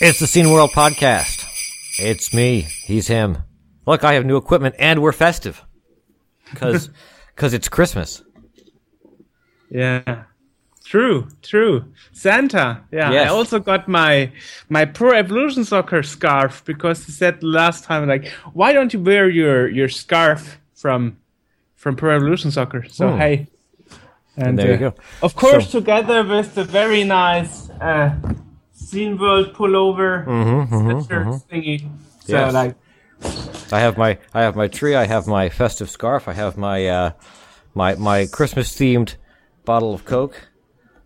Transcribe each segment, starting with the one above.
It's the Scene World Podcast. It's me. He's him. Look, I have new equipment and we're festive. Cause, cause it's Christmas. Yeah. True, true. Santa. Yeah. Yes. I also got my my Pro Evolution Soccer scarf because he said last time like, why don't you wear your your scarf from from Pro Evolution Soccer? So Hmm. hey. And, there you uh, go. Of course, So- together with the very nice uh, Scene World pullover sweatshirt thingy. So Mm-hmm, Yes. like, I have my, I have my tree. I have my festive scarf. I have my, uh, my, my Christmas themed bottle of Coke.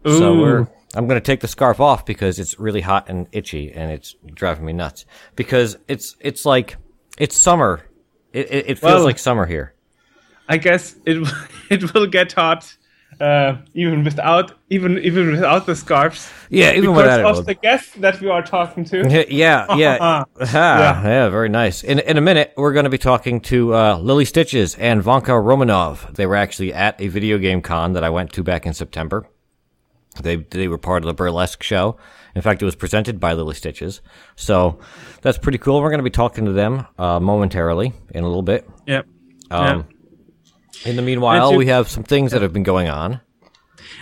So Ooh. we're, I'm going to take the scarf off because it's really hot and itchy and it's driving me nuts because it's, it's like, it's summer. It, it, it feels Well- like summer here. I guess it it will get hot. Uh, even without even even without the scarves. Yeah, even because without it. of will- the guest that we are talking to. Yeah, yeah, Ah, yeah, very nice. In in a minute, we're going to be talking to uh, Lily Stitches and Vanka Romanov. They were actually at a video game con that I went to back in September. They they were part of the burlesque show. In fact, it was presented by Lily Stitches, so that's pretty cool. We're going to be talking to them uh, momentarily in a little bit. Yep. Um, In the meanwhile, you- we have some things that have been going on.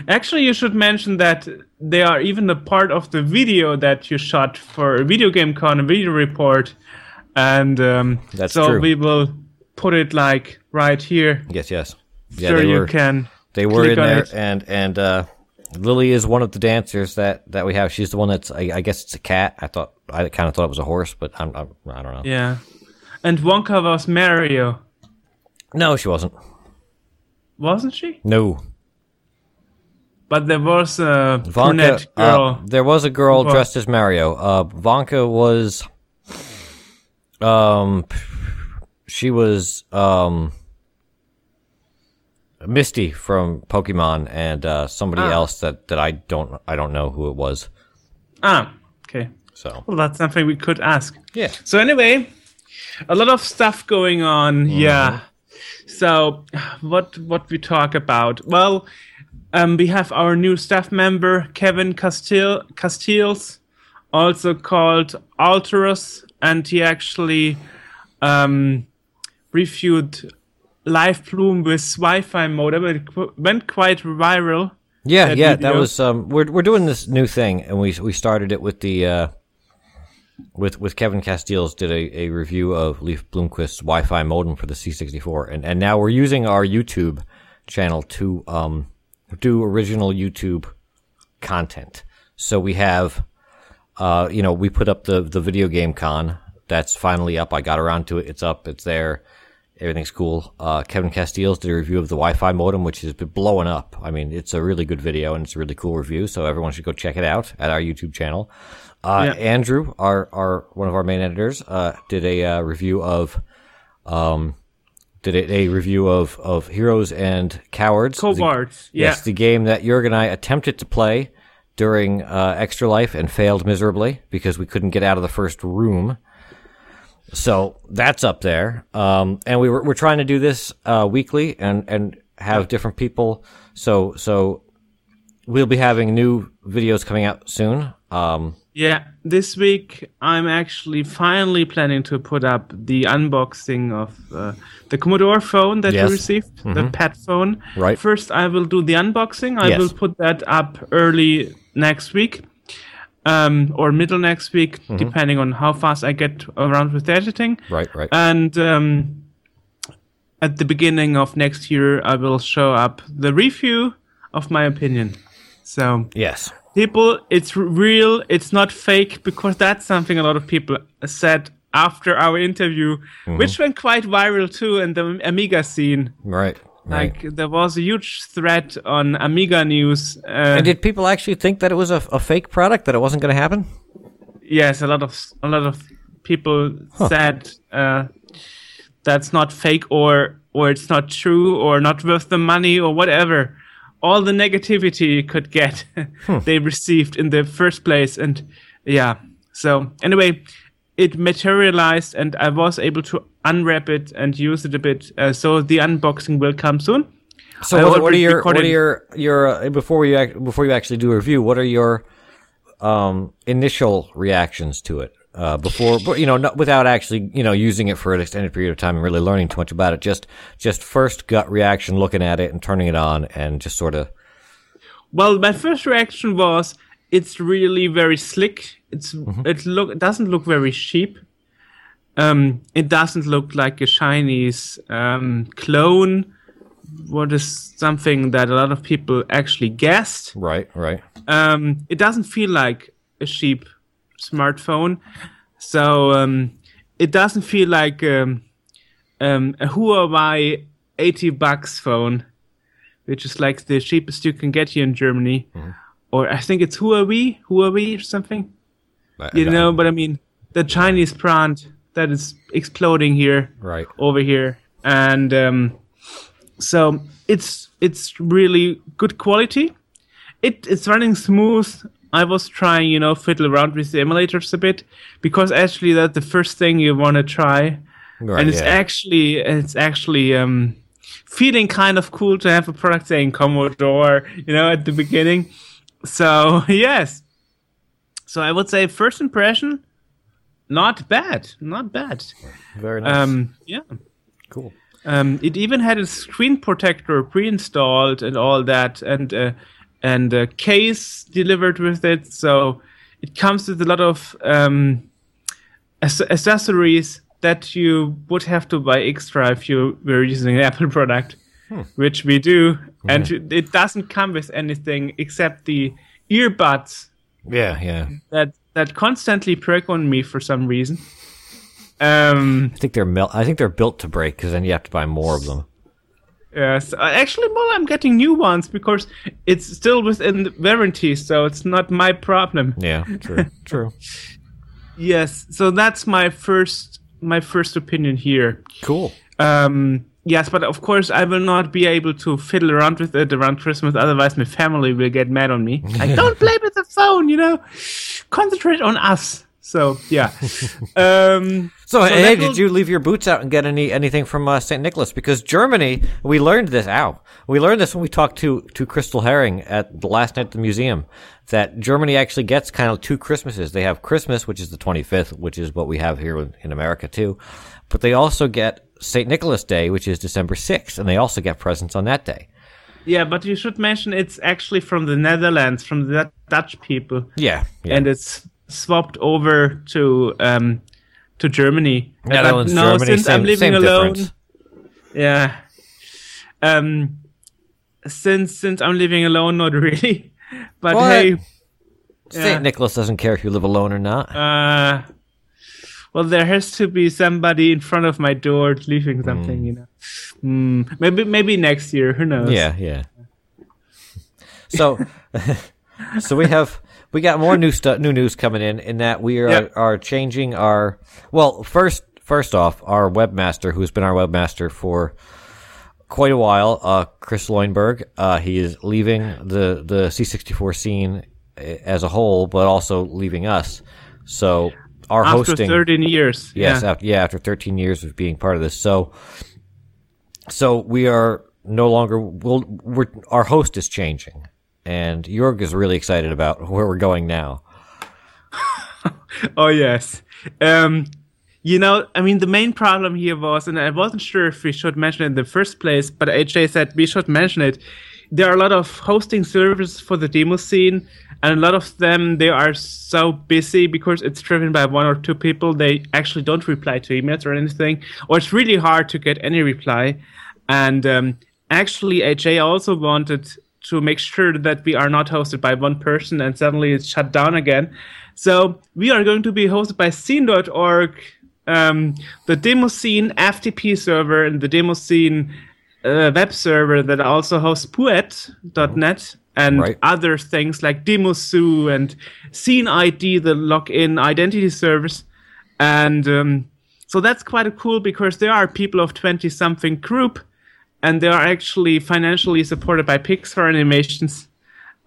Actually, you should mention that they are even a part of the video that you shot for a video game con, a video report, and um, That's so true. we will put it like right here, Yes, yes, yeah. they you were can. they were in there, it. and and uh, Lily is one of the dancers that that we have. She's the one that's I, I guess it's a cat. I thought I kind of thought it was a horse, but I'm, I'm I don't know. Yeah, and Vanka was Mario, No, she wasn't. Wasn't she? No, But there was a Vanka. brunette uh, girl. there was a girl dressed as Mario. Uh, Vanka was, um, she was um. Misty from Pokemon and uh, somebody Ah. else that, that I don't I don't know who it was. ah, okay. So Well, that's something we could ask. yeah, So anyway, a lot of stuff going on. Mm-hmm. Yeah. So what what we talk about? Well, um, we have our new staff member Kevin Castile Castiles, also called Alterus, and he actually um, reviewed Leif Bloomquist Wi-Fi modem. It qu- went quite viral. Yeah, that yeah, that was um we're we're doing this new thing and we we started it with the uh with with Kevin Castiles did a, a review of Leif Bloomquist's Wi-Fi modem for the C64 and and now we're using our YouTube channel to um do original YouTube content. So we have uh you know, we put up the the video game con that's finally up. I got around to it. It's up. It's there. Everything's cool. Uh, Kevin Castiles did a review of the Wi-Fi modem, which has been blowing up. I mean, it's a really good video and it's a really cool review. So everyone should go check it out at our YouTube channel. Uh, Yeah. Andrew, our, our, one of our main editors, uh, did a, uh, review of, um, did a, a review of, of Heroes and Cowards. The- Yeah. Yes, the game that Jurg and I attempted to play during uh, Extra Life and failed miserably because we couldn't get out of the first room. So that's up there. Um, and we were, we're trying to do this uh, weekly and, and have different people. So so we'll be having new videos coming out soon. Um, Yeah, this week I'm actually finally planning to put up the unboxing of uh, the Commodore phone that Yes. you received, the pet phone. Right. First, I will do the unboxing. I Yes. will put that up early next week, um, or middle next week, depending on how fast I get around with editing. right, right. And um, at the beginning of next year, I will show up the review of my opinion. So yes. people it's real it's not fake because that's something a lot of people said after our interview Mm-hmm. which went quite viral too in the amiga scene Right. Right. like there was a huge threat on amiga news uh, and did people actually think that it was a, a fake product, that it wasn't going to happen? yes a lot of a lot of people said uh, that's not fake or or it's not true or not worth the money or whatever all the negativity you could get they received in the first place and yeah. So anyway it materialized and i was able to unwrap it and use it a bit. Uh, so the unboxing will come soon. So what, what are your what are your your uh, before you ac- before you actually do a review? What are your um, initial reactions to it uh, before, but, you know, not, without actually, you know, using it for an extended period of time and really learning too much about it? Just, just first gut reaction, looking at it and turning it on, and just sort of. Well, my first reaction was it's really very slick. It's it look it doesn't look very cheap. Um, it doesn't look like a Chinese um, clone. What is something that a lot of people actually guessed. Right, right. Um, it doesn't feel like a cheap smartphone. So um, it doesn't feel like um, um, a Huawei 80 bucks phone, which is like the cheapest you can get here in Germany. Or I think it's Huawei, Huawei or something. I- You I- know, but I mean, the Chinese brand that is exploding here Right. over here, and um, so it's it's really good quality. It it's running smooth. I was trying, you know, fiddle around with the emulators a bit because actually that's the first thing you want to try, Right, and it's yeah. actually it's actually um, feeling kind of cool to have a product saying Commodore, you know, at the beginning. So yes, so I would say first impression, not bad, not bad. Very nice. Um, yeah. cool. Um, it even had a screen protector pre-installed and all that, and uh, and a case delivered with it. So it comes with a lot of um, accessories that you would have to buy extra if you were using an Apple product, which we do. And it doesn't come with anything except the earbuds Yeah, yeah. that that constantly break on me for some reason. Um, I think they're mel- I think they're built to break because then you have to buy more of them. Yes, uh, actually, well, I'm getting new ones because it's still within the warranty, so it's not my problem. Yeah, true, true. Yes, so that's my first my first opinion here. Cool. Um, yes, but of course, I will not be able to fiddle around with it around Christmas. Otherwise, my family will get mad on me. Like, don't play with the phone, you know. Concentrate on us. So yeah. um, So, hey, did you leave your boots out and get any anything from uh, St. Nicholas? Because Germany, we learned this. Ow, we learned this when we talked to to Crystal Herring at the last night at the museum. That Germany actually gets kind of two Christmases. They have Christmas, which is the twenty fifth, which is what we have here in, in America too, but they also get St. Nicholas Day, which is December sixth, and they also get presents on that day. yeah, but you should mention it's actually from the Netherlands, from the Dutch people. Yeah, yeah. and it's swapped over to um to Germany. Netherlands, Germany, since same, I'm living same alone, difference. yeah. Um, since since I'm living alone, not really. But hey, St. yeah. Nicholas doesn't care if you live alone or not. uh, well, there has to be somebody in front of my door leaving something, you know. Mm, maybe maybe next year. Who knows? Yeah, yeah. So, so we have we got more new stuff, new news coming in. In that we are Yeah. are changing our well first first off our webmaster who's been our webmaster for quite a while, uh, Chris Loinberg. Uh, he is leaving the the C64 scene eh, as a whole, but also leaving us. So our After hosting 13 years. Yes, Yeah. after, yeah, after 13 years of being part of this. So, so we are no longer. We'll, we're, our host is changing, and Jorg is really excited about where we're going now. Oh yes. Um, you know, I mean, the main problem here was, and I wasn't sure if we should mention it in the first place, but AJ said we should mention it. There are a lot of hosting servers for the demo scene, and a lot of them they are so busy because it's driven by one or two people. They actually don't reply to emails or anything, or it's really hard to get any reply. And um, actually, AJ also wanted to make sure that we are not hosted by one person, and suddenly it's shut down again. So we are going to be hosted by Scene.org, um, the demo scene FTP server, and the demo scene uh, web server that also hosts Pouet.net and Right. other things like Demozoo and Scene ID, the login identity service. And um, so that's quite cool because there are people of 20 something group and they are actually financially supported by Pixar Animations.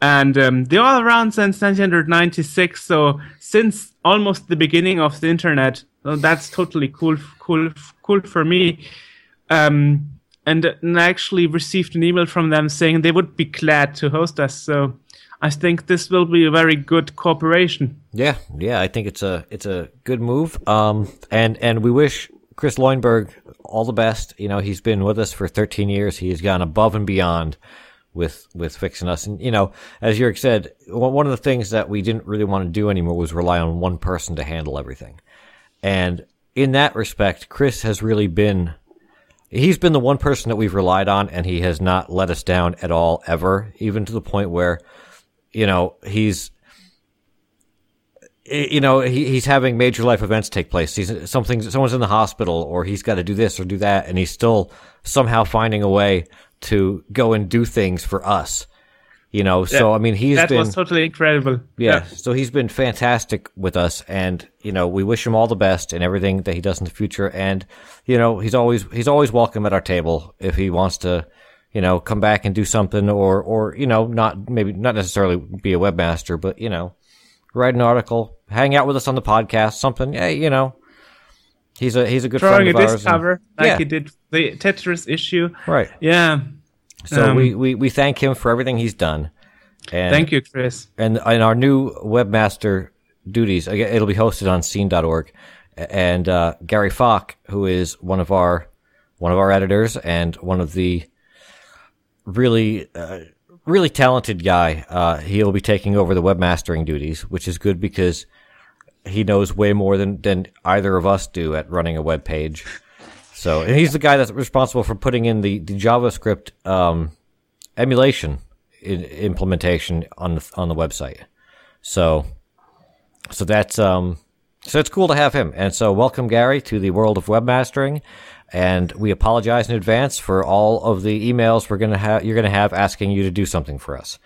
And um, they're all around since 1996, so since almost the beginning of the internet. That's totally cool, cool, cool for me. Um, and, and I actually received an email from them saying they would be glad to host us. So I think this will be a very good cooperation. Yeah, yeah, I think it's a it's a good move. Um, and and we wish Chris Loinberg all the best. You know, he's been with us for 13 years. He has gone above and beyond with with fixing us. And you know, as Jurg said, one of the things that we didn't really want to do anymore was rely on one person to handle everything. And in that respect, Chris has really been he's been the one person that we've relied on and he has not let us down at all ever, even to the point where you know, he's you know he, he's having major life events take place. He's something someone's in the hospital or he's got to do this or do that and he's still somehow finding a way to go and do things for us you know? So i mean he's that been was totally incredible. yeah, so he's been fantastic with us and you know we wish him all the best in everything that he does in the future. And you know he's always he's always welcome at our table if he wants to you know come back and do something or or you know not maybe not necessarily be a webmaster but you know write an article hang out with us on the podcast something yeah you know he's a he's a good Drawing friend a of ours disc and- cover like yeah, he did the Tetris issue. right Yeah. so Um, we, we we thank him for everything he's done and Thank you, Chris. and in our new webmaster duties, again, it'll be hosted on scene.org. And uh, Gary Falk, who is one of our one of our editors and one of the really uh, really talented guy, uh, he'll be taking over the webmastering duties, which is good because he knows way more than than either of us do at running a web page. So, and he's the guy that's responsible for putting in the, the JavaScript um, emulation in, implementation on the on the website. So, so that's um, so it's cool to have him. And so, welcome Gary to the world of webmastering. And we apologize in advance for all of the emails we're gonna have. You're gonna have asking you to do something for us.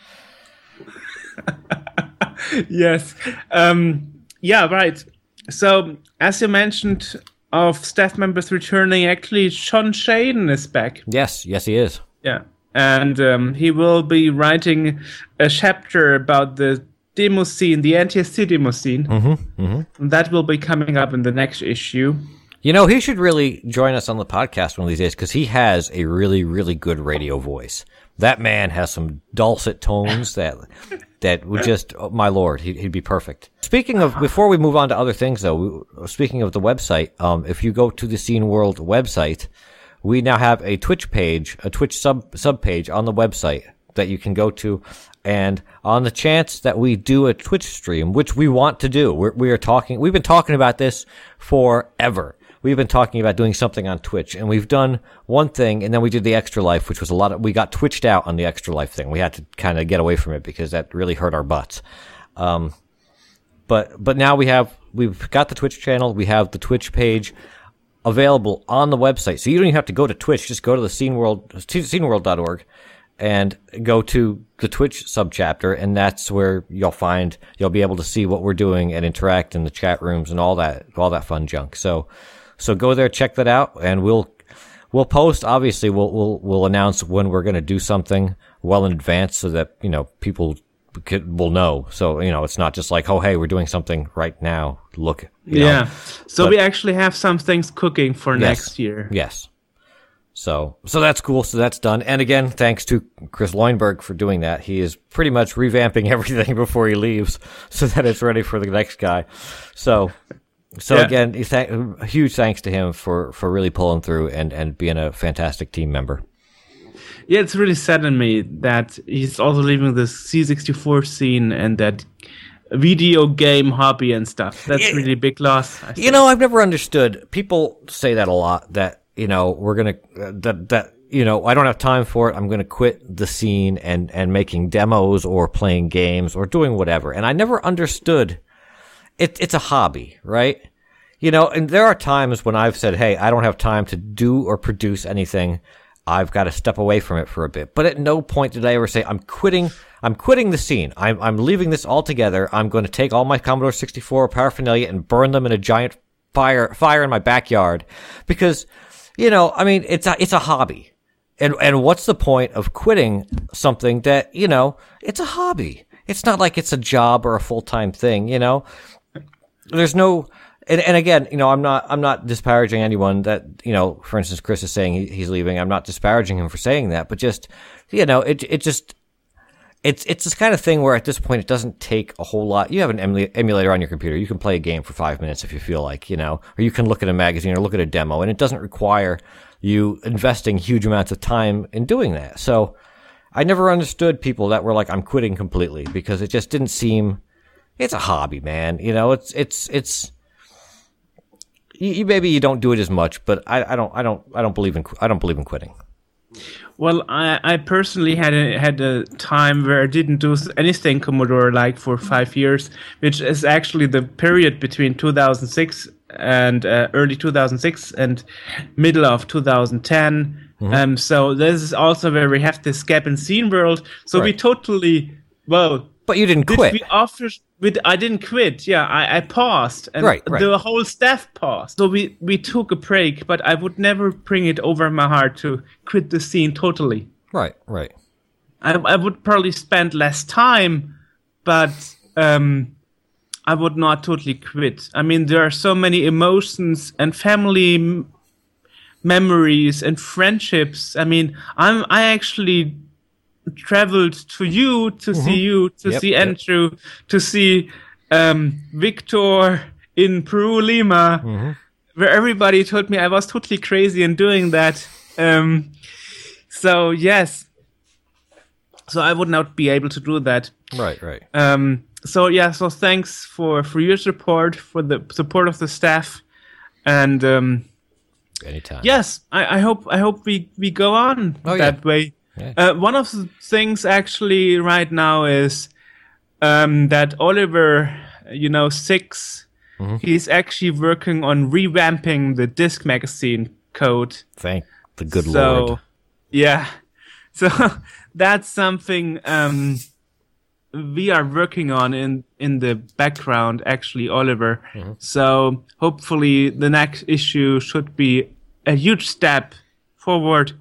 yes. Um, yeah, right. So, as you mentioned, of staff members returning, actually, Sean Shaden is back. Yes, yes, he is. Yeah. And um, he will be writing a chapter about the demo scene, the NTSC demo scene. Mm-hmm, mm-hmm. That will be coming up in the next issue. You know, he should really join us on the podcast one of these days because he has a really, really good radio voice. That man has some dulcet tones that that would just, oh, my lord, he'd, be perfect. Speaking of, before we move on to other things, though, speaking of the website, um, if you go to the Scene World website, we now have a Twitch page, a Twitch sub sub page on the website that you can go to. And on the chance that we do a Twitch stream, which we want to do, we're, we are talking, we've been talking about this forever. We've been talking about doing something on Twitch and we've done one thing and then we did the extra life, which was a lot of, we got twitched out on the extra life thing. We had to kind of get away from it because that really hurt our butts. Um, but, but now we have, we've got the Twitch channel. We have the Twitch page available on the website. So you don't even have to go to Twitch. Just go to the Scene World, sceneworld.org and go to the Twitch subchapter. And that's where you'll find, you'll be able to see what we're doing and interact in the chat rooms and all that, all that fun junk. So, so go there, check that out and we'll, we'll post, obviously we'll, we'll, we'll announce when we're going to do something well in advance so that, you know, people could, will know. So, you know, it's not just like, oh, hey, we're doing something right now. Look. you know. yeah. So but- we actually have some things cooking for Yes. next year. Yes. So, so that's cool. So that's done. And again, thanks to Chris Loinberg for doing that. He is pretty much revamping everything before he leaves so that it's ready for the next guy. So, so Yeah. again, thank, huge thanks to him for, for really pulling through and, and being a fantastic team member. Yeah, it's really saddened me that he's also leaving the C64 scene and that video game hobby and stuff. That's Yeah. really a big loss. You know, I've never understood. People say that a lot. That you know, we're gonna uh, that that you know, I don't have time for it. I'm gonna quit the scene and and making demos or playing games or doing whatever. And I never understood. It, it's a hobby, right? You know, and there are times when I've said, "Hey, I don't have time to do or produce anything. I've got to step away from it for a bit." But at no point did I ever say, "I'm quitting. I'm quitting the scene. I'm I'm leaving this altogether. I'm going to take all my Commodore 64 paraphernalia and burn them in a giant fire fire in my backyard," because, you know, I mean, it's a it's a hobby. And and what's the point of quitting something that, you know, it's a hobby. It's not like it's a job or a full-time thing, you know? There's no and, and again, you know, I'm not I'm not disparaging anyone that, you know, for instance Chris is saying he, he's leaving. I'm not disparaging him for saying that, but just you know, it it just it's it's this kind of thing where at this point it doesn't take a whole lot. You have an emulator on your computer. You can play a game for five minutes if you feel like, you know, or you can look at a magazine or look at a demo, and it doesn't require you investing huge amounts of time in doing that. So I never understood people that were like, "I'm quitting completely," because it just didn't seem. It's a hobby, man. You know, it's it's it's. You, you maybe you don't do it as much, but I, I don't I don't I don't believe in I don't believe in quitting. Well, I, I personally had a, had a time where I didn't do anything Commodore like for five years, which is actually the period between 2006 and uh, early 2006 and middle of 2010. Mm-hmm. Um, so this is also where we have this gap in scene world. So we totally well. But you didn't quit. Offer, with, I didn't quit. Yeah, I, I paused, and Right, right. the whole staff paused. So we we took a break, but I would never bring it over my heart to quit the scene totally. Right, right. I, I would probably spend less time, but um, I would not totally quit. I mean, there are so many emotions and family m- memories and friendships. I mean, I'm I actually traveled to you to see you to Mm-hmm. Yep, see yep. Andrew to see um, Victor in Peru Lima Mm-hmm. where everybody told me I was totally crazy in doing that. Um, so yes, so I would not be able to do that. Right, right. Um, so yeah, so thanks for for your support, for the support of the staff, and um, Anytime. yes, I, I hope I hope we we go on Oh, that yeah. way. Yeah. Uh, one of the things actually right now is um, that Oliver, you know, 6 Mm-hmm. he's actually working on revamping the disc magazine code. Thank the good so, Lord. yeah, so that's something um, we are working on in in the background. Actually, Oliver. Mm-hmm. So hopefully, the next issue should be a huge step forward.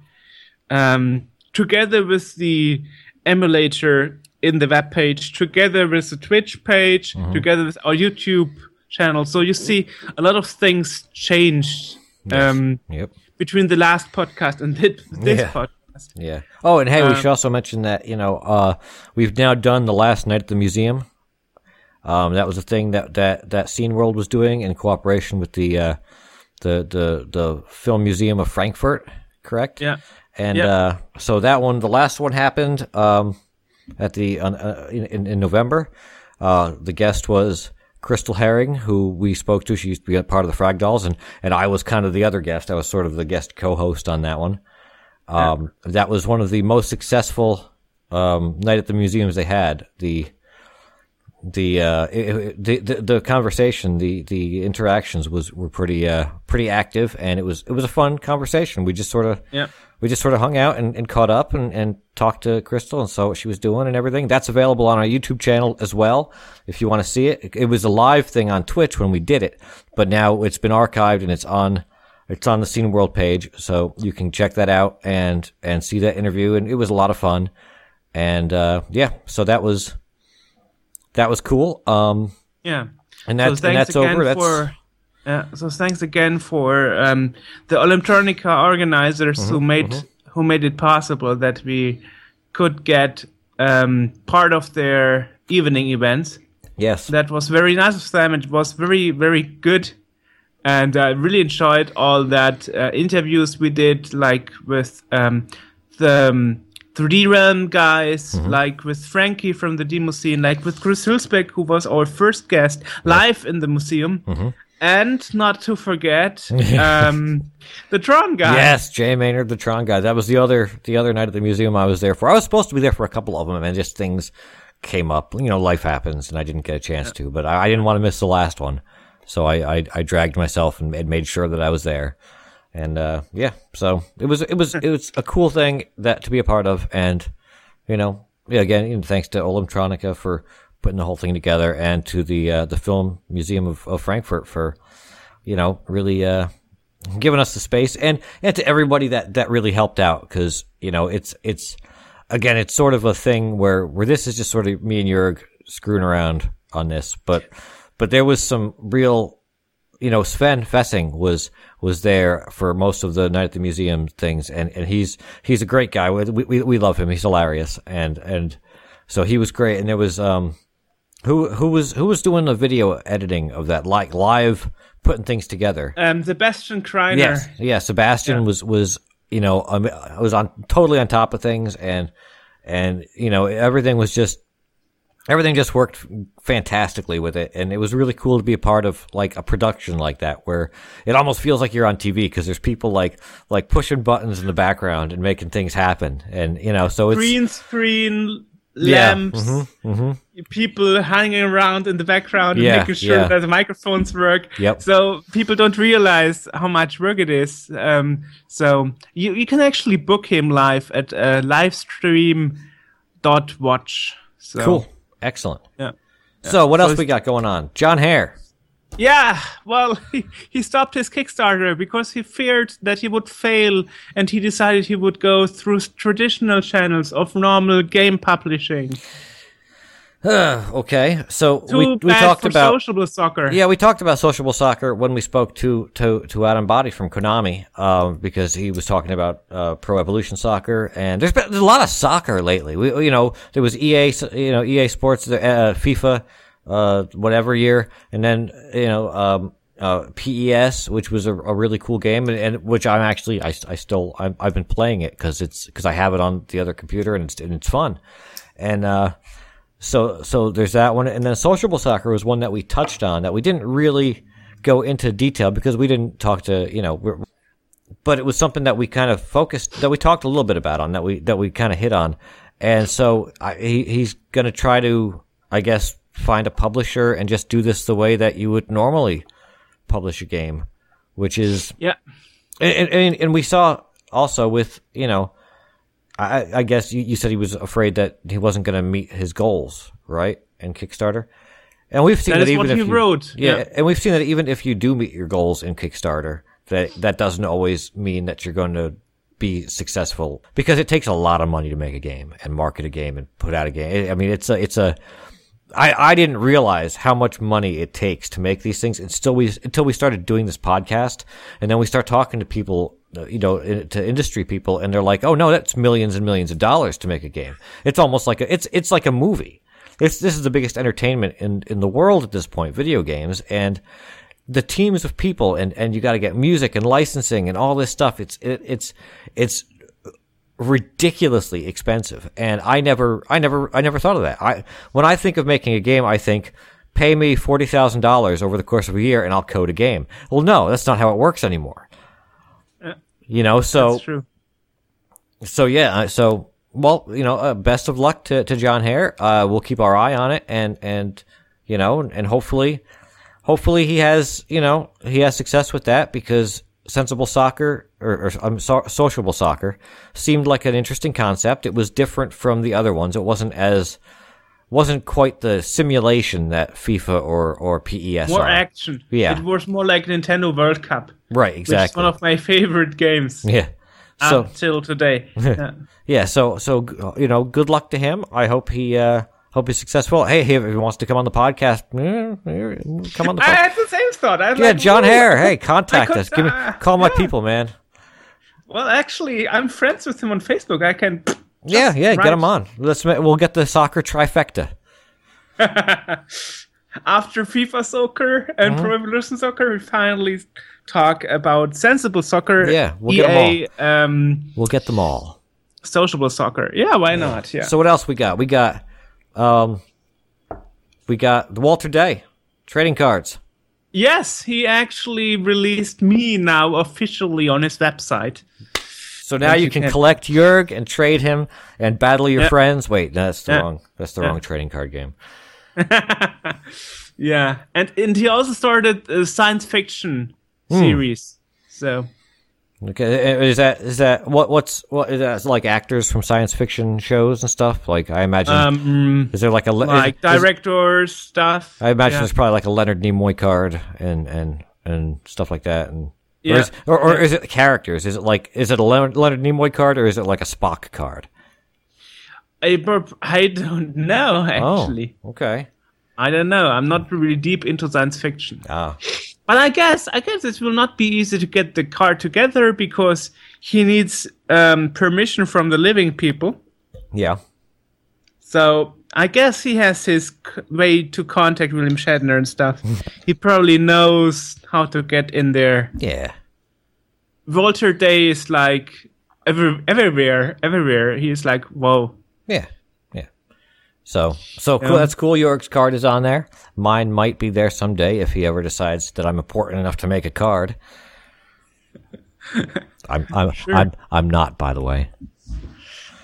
Um, together with the emulator in the web page, together with the Twitch page, Mm-hmm. together with our YouTube channel. So you see, a lot of things changed um, Yep. between the last podcast and thi- this Yeah. podcast. Yeah. Oh, and hey, we Um, should also mention that you know uh, we've now done the last night at the museum. Um, that was a thing that that that Scene World was doing in cooperation with the uh, the the the Film Museum of Frankfurt. Correct. Yeah. And Yeah. uh, so that one, the last one happened um, at the uh, in, in in November. Uh, the guest was Crystal Herring, who we spoke to. She used to be a part of the Frag Dolls, and and I was kind of the other guest. I was sort of the guest co-host on that one. Um, that was one of the most successful um, night at the museums they had. The the, uh, it- the the the conversation, the the interactions was were pretty uh, pretty active, and it was it was a fun conversation. We just sort of Yeah. we just sort of hung out and, and caught up and, and talked to Crystal and saw what she was doing and everything. That's available on our YouTube channel as well if you want to see it. It, it was a live thing on Twitch when we did it, but now it's been archived and it's on it's on the Scene World page, so you can check that out and and see that interview. And it was a lot of fun. And uh, yeah, so that was that was cool. Um, Yeah. and that's so and that's over. That's for. Yeah, so thanks again for um, the Olymtronica organizers Mm-hmm, who made who made it possible that we could get um, part of their evening events. yes, That was very nice of them. It was very very good, and I really enjoyed all that uh, interviews we did, like with um, the um, 3D Realm guys, like with Frankie from the demo scene, like with Chris Hülsbeck, who was our first guest live in the museum. And not to forget um, the Tron guy. Yes, Jay Maynard, the Tron guy. That was the other the other night at the museum I was there for. I was supposed to be there for a couple of them, and just things came up. You know, life happens, and I didn't get a chance to. But I, I didn't want to miss the last one, so I I, I dragged myself and made sure that I was there. And uh, yeah, so it was it was it was a cool thing that to be a part of, and you know, yeah, again, you know, thanks to Olymtronica for putting the whole thing together, and to the uh, the Film Museum of, of Frankfurt for you know really uh, giving us the space, and and to everybody that that really helped out. Because you know it's it's again it's sort of a thing where where this is just sort of me and Jurg screwing around on this, but but there was some real you know, Sven Fessing was was there for most of the night at the museum things, and, and he's he's a great guy. We, we we love him. He's hilarious, and and So he was great, and there was um, who who was who was doing the video editing of that, like live putting things together. Um, Sebastian Kreiner. Yes, yeah. Sebastian Yeah. was was you know um, was on totally on top of things, and and you know everything was just everything just worked fantastically with it, and it was really cool to be a part of like a production like that, where it almost feels like you're on TV because there's people like like pushing buttons in the background and making things happen, and you know so it's Green screen, Yeah, lamps, mm-hmm, people hanging around in the background Yeah, and making sure yeah. that the microphones work. Yep. So people don't realize how much work it is. Um, so you, you can actually book him live at uh, livestream.watch. So, cool, excellent. Yeah. So what else we got going on? Jon Hare. Yeah, well, he, he stopped his Kickstarter because he feared that he would fail and he decided he would go through traditional channels of normal game publishing. Okay, so Too we we talked about sociable soccer. Yeah, we talked about sociable soccer when we spoke to to to Adam Bhatti from Konami, um, because he was talking about uh, Pro Evolution Soccer, and there's been there's a lot of soccer lately. We, you know, there was EA, you know, EA Sports, uh, FIFA, uh, whatever year, and then you know, um, uh, PES, which was a, a really cool game, and, and which I'm actually I, I still I'm, I've been playing it because it's because I have it on the other computer and it's and it's fun, and uh, so so there's that one, and then sociable soccer was one that we touched on that we didn't really go into detail because we didn't talk to you know, we're, but it was something that we kind of focused that we talked a little bit about on that we that we kind of hit on, and so I, he he's gonna try to I guess find a publisher and just do this the way that you would normally publish a game, which is Yeah. and, and, and we saw also with you know I, I guess you, you said he was afraid that he wasn't going to meet his goals, right? In Kickstarter, and we've seen That that, is even what if he you, wrote, yeah, yeah. and we've seen that even if you do meet your goals in Kickstarter, that that doesn't always mean that you're going to be successful because it takes a lot of money to make a game and market a game and put out a game. I mean, it's a it's a I, I didn't realize how much money it takes to make these things until we until we started doing this podcast, and then we start talking to people, you know, to industry people, and they're like, "Oh no, that's millions and millions of dollars to make a game." It's almost like a, it's it's like a movie. It's this is the biggest entertainment in in the world at this point, video games, and the teams of people, and and you got to get music and licensing and all this stuff. It's it, it's it's ridiculously expensive and i never i never i never thought of that i when i think of making a game i think pay me $40000 over the course of a year and i'll code a game well no that's not how it works anymore you know so That's true. so yeah uh, so well you know uh, best of luck to, to jon hare. Uh, we'll keep our eye on it and and you know and hopefully hopefully he has you know he has success with that because sensible soccer or, or um, so, sociable soccer seemed like an interesting concept. It was different from the other ones. It wasn't as wasn't quite the simulation that fifa or or pes More are. action. Yeah. It was more like Nintendo World Cup, right which is exactly one of my favorite games yeah so until today. Yeah. yeah so so you know good luck to him i hope he uh hope he's successful hey if he wants to come on the podcast come on the I had the same thought. I was yeah like, jon hare hey contact could- us give me uh, call my yeah. people man Well, actually, I'm friends with him on Facebook. I can. Yeah yeah write- get him on let's we'll get the soccer trifecta After FIFA Soccer and Mm-hmm. Pro Evolution Soccer, we finally talk about sensible soccer. Yeah, we'll get 'em EA, um, we'll get them all sociable soccer. Yeah, why not? Yeah. so what else we got we got um we got the walter day trading cards yes, he actually released me now officially on his website. So now you you can can. collect Yurg and trade him and battle your friends. Wait, no, that's the wrong. That's the wrong trading card game. Yeah, and and he also started a science fiction Hmm. series. So Okay, is that is that what what's what is that like actors from science fiction shows and stuff? Like I imagine, um, is there like a like is- is- director stuff. I imagine yeah. there's probably like a Leonard Nimoy card and and and stuff like that. And or is, or, or is it the characters? Is it like is it a Leonard, Leonard Nimoy card or is it like a Spock card? I, I don't know actually. Oh, okay. I don't know. I'm not really deep into science fiction. Ah, But I guess I guess it will not be easy to get the card together because he needs um, permission from the living people. yeah. So I guess he has his c- way to contact William Shatner and stuff. he probably knows how to get in there. Yeah. Walter Day is like every, everywhere, everywhere. He's like, whoa. Yeah. Yeah. So, so cool. Yeah. That's cool. York's card is on there. Mine might be there someday if he ever decides that I'm important enough to make a card. I'm, I'm, I'm, I'm not, by the way.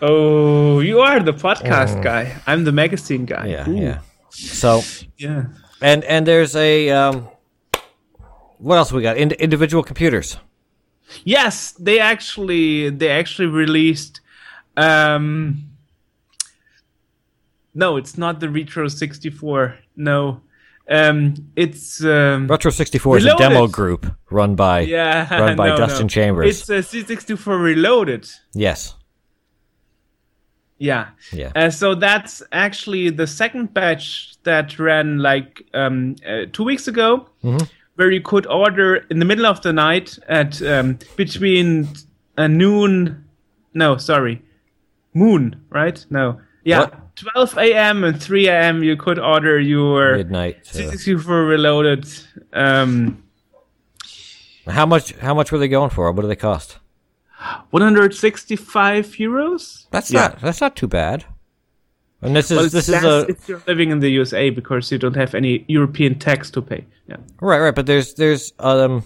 Oh, you are the podcast guy. I'm the magazine guy. Yeah. Ooh, Yeah. So, yeah. and, and there's a, um, what else we got? Ind- individual computers. Yes, they actually they actually released. Um, no, it's not the Retro 64. No, um, it's um, Retro 64 is a demo group run by, yeah, run by no, Dustin no. Chambers. It's a C64 Reloaded. yes. Yeah. Yeah. Uh, so that's actually the second batch that ran like um, uh, two weeks ago, Mm-hmm. where you could order in the middle of the night at um, between uh, noon, no, sorry, moon, right? No, yeah, What? 12 a.m. and 3 a.m. You could order your Midnight. uh, C64 Reloaded. Um, how much, how much were they going for? What do they cost? 165 euros. That's Yeah. not, that's not too bad. And this is, this is a, if you're living in the USA because you don't have any European tax to pay. Yeah. Right, right, but there's there's um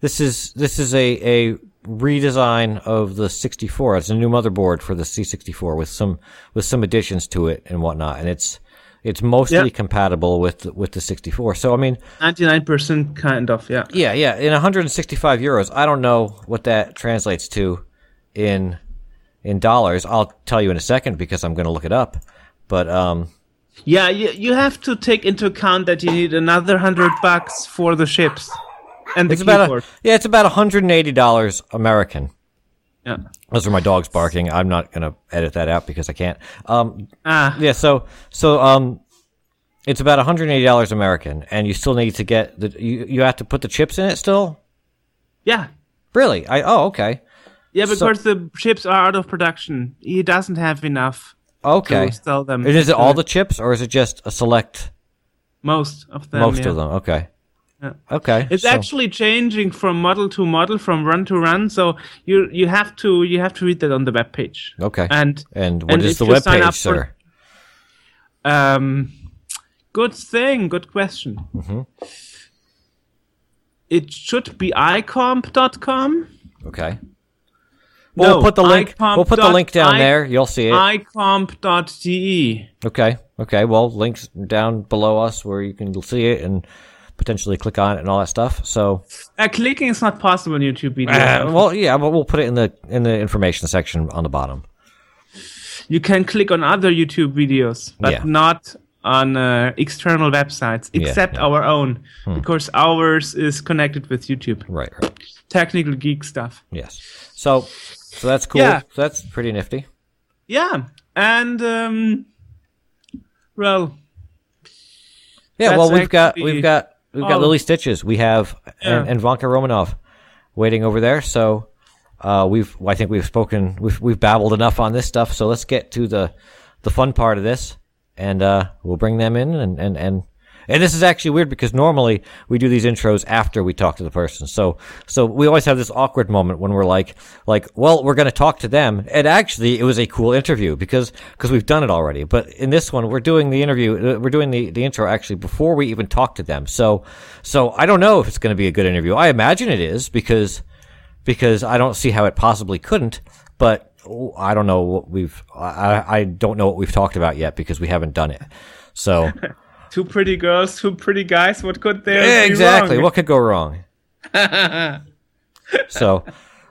this is this is a a redesign of the 64. It's a new motherboard for the C64 with some with some additions to it and whatnot, and it's it's mostly Yeah. compatible with the- with the 64. So I mean, 99% kind of, yeah. yeah, yeah, in 165 euros, I don't know what that translates to in in dollars. I'll tell you in a second because I'm going to look it up. But um Yeah, you, you have to take into account that you need another 100 bucks for the ships and the it's about keyboard. a, yeah, it's about 180 dollars American. Yeah. Those are my dogs barking. I'm not gonna edit that out because I can't. Um, Ah, yeah, so so um, it's about 180 dollars American, and you still need to get the you you have to put the chips in it still. yeah. Really? I oh okay Yeah, So- because the chips are out of production. He doesn't have enough okay. to sell them. And is it all the chips, or is it just a select most of them? most yeah. of them? Okay. Yeah. Okay. It's so- actually changing from model to model, from run to run. So you you have to you have to read that on the web page. okay. And and what and is the web page, up for- sir? Um, good thing, good question. Mm-hmm. It should be icomp.com. Okay. No, we'll put the link. We'll put the link down i- there. You'll see it. icomp.de. Okay. Okay. Well, links down below us where you can see it and potentially click on it and all that stuff. So, Uh, clicking is not possible in YouTube videos. uh, well, yeah, but we'll put it in the in the information section on the bottom. you can click on other YouTube videos, but Yeah. not on uh, external websites, except yeah. Hmm. our own, because ours is connected with YouTube. Right. Right. Technical geek stuff. Yes. So, so that's cool. Yeah. So that's pretty nifty. Yeah, and um, well, Yeah. Well, we've got we've got we've got all- Lily Stitches. We have Yeah. and, and Vanka Romanov waiting over there. So, uh, we've I think we've spoken we've we've babbled enough on this stuff. So let's get to the the fun part of this, and uh, we'll bring them in and and and. And this is actually weird because normally we do these intros after we talk to the person. So, so we always have this awkward moment when we're like, like, well, we're going to talk to them. And actually, it was a cool interview because, because we've done it already. But in this one, we're doing the interview, uh, we're doing the, the intro actually before we even talk to them. So, so I don't know if it's going to be a good interview. I imagine it is because, because I don't see how it possibly couldn't. But I don't know what we've, I, I don't know what we've talked about yet because we haven't done it. So. two pretty girls, two pretty guys. What could there Yeah, be exactly. wrong? What could go wrong? so,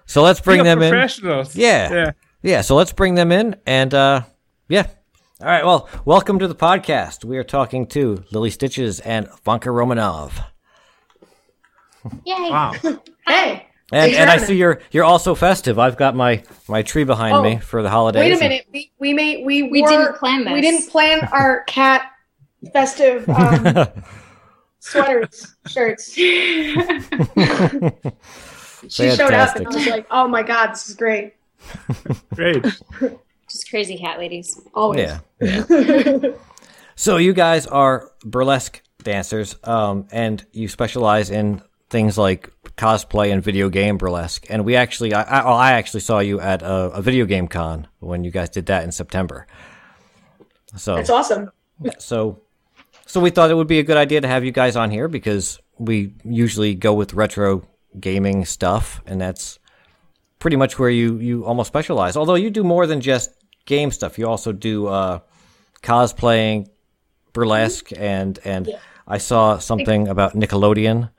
so let's bring We are them in. professionals. Yeah. yeah. Yeah. So let's bring them in, and uh, yeah. All right. Well, welcome to the podcast. We are talking to Lily Stitches and Vanka Romanov, Yay. Wow. Hey. and and I see you're you're also festive. I've got my my tree behind Oh, me for the holidays. Wait a minute. We, we made we We wore- didn't plan this. We didn't plan our cat festive um, sweaters shirts. she showed up and I was like, "Oh my god, this is great." Great. Just crazy cat ladies. Always. Yeah. So you guys are burlesque dancers, um, and you specialize in things like cosplay and video game burlesque. And we actually, I, I, I actually saw you at a, a video game con when you guys did that in September. So That's awesome. so so we thought it would be a good idea to have you guys on here because we usually go with retro gaming stuff and that's pretty much where you you almost specialize. Although you do more than just game stuff. You also do uh cosplaying burlesque and and i saw something about nickelodeon.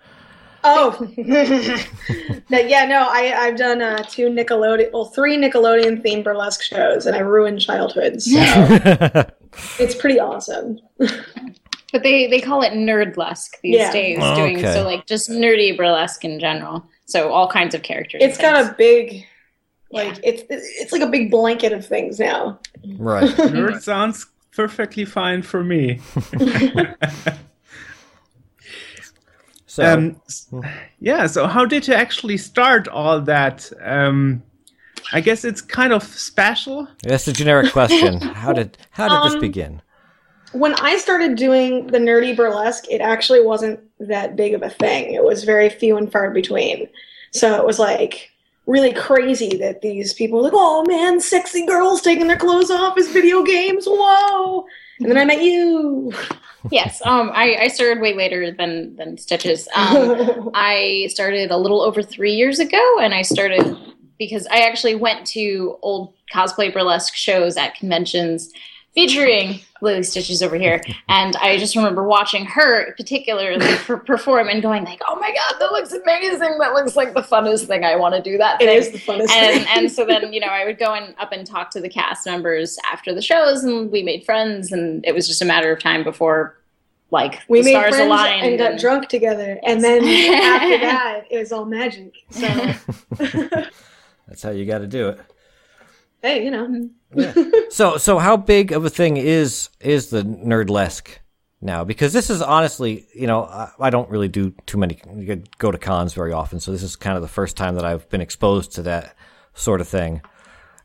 Oh, no, yeah, no, I I've done uh, two Nickelodeon, well, three Nickelodeon themed burlesque shows, and I ruined childhoods. So it's pretty awesome. But they they call it nerd nerdlesque these Yeah. days, Oh, doing okay. so like just nerdy burlesque in general. So all kinds of characters. It's got things. a big, like it's it's like a big blanket of things now. right Nerd sounds perfectly fine for me. so Um, yeah. So how did you actually start all that? Um, I guess it's kind of special. that's a generic question how did how did this Um, begin When I started doing the nerdy burlesque, it actually wasn't that big of a thing. It was very few and far between. So it was like really crazy that these people were like, "Oh man, sexy girls taking their clothes off as video games! Whoa!" And then I met you. yes. Um, I, I started way later than than Stitches. Um, I started a little over three years ago, and I started because I actually went to old cosplay burlesque shows at conventions featuring Lily Stitches over here, and I just remember watching her particularly per- perform and going like, "Oh my god, that looks amazing! That looks like the funnest thing. I want to do that thing." is the funnest and thing. and so then you know I would go and up and talk to the cast members after the shows, and we made friends, and it was just a matter of time before like we the made stars friends aligned and got and- drunk together, and then after that, it was all magic. So, that's how you got to do it hey, you know, So, so how big of a thing is is the nerdlesque now? Because this is honestly, you know, I, I don't really do too many go to cons very often, so this is kind of the first time that I've been exposed to that sort of thing.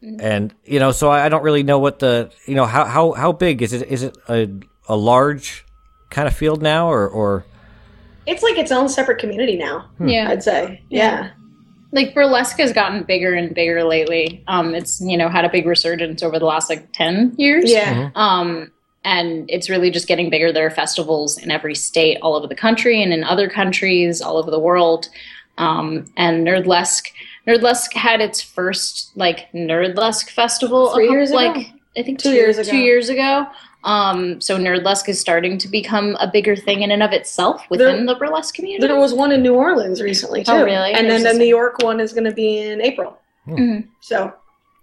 Mm-hmm. And you know, so I, I don't really know what the you know how how how big is it? Is it a a large kind of field now, or or it's like its own separate community now. Hmm. yeah. I'd say, yeah. Like burlesque has gotten bigger and bigger lately. Um, it's you know had a big resurgence over the last like ten years. Yeah. Um, and it's really just getting bigger. There are festivals in every state, all over the country, and in other countries all over the world. Um, and Nerdlesque, Nerdlesque had its first like Nerdlesque festival a Three couple- years ago? like I think Two two, years ago. Two years ago. Um, so Nerdlesque is starting to become a bigger thing in and of itself within the burlesque community. There was one in New Orleans recently too. Oh, really? And There's then the New York one is going to be in April. Mhm. So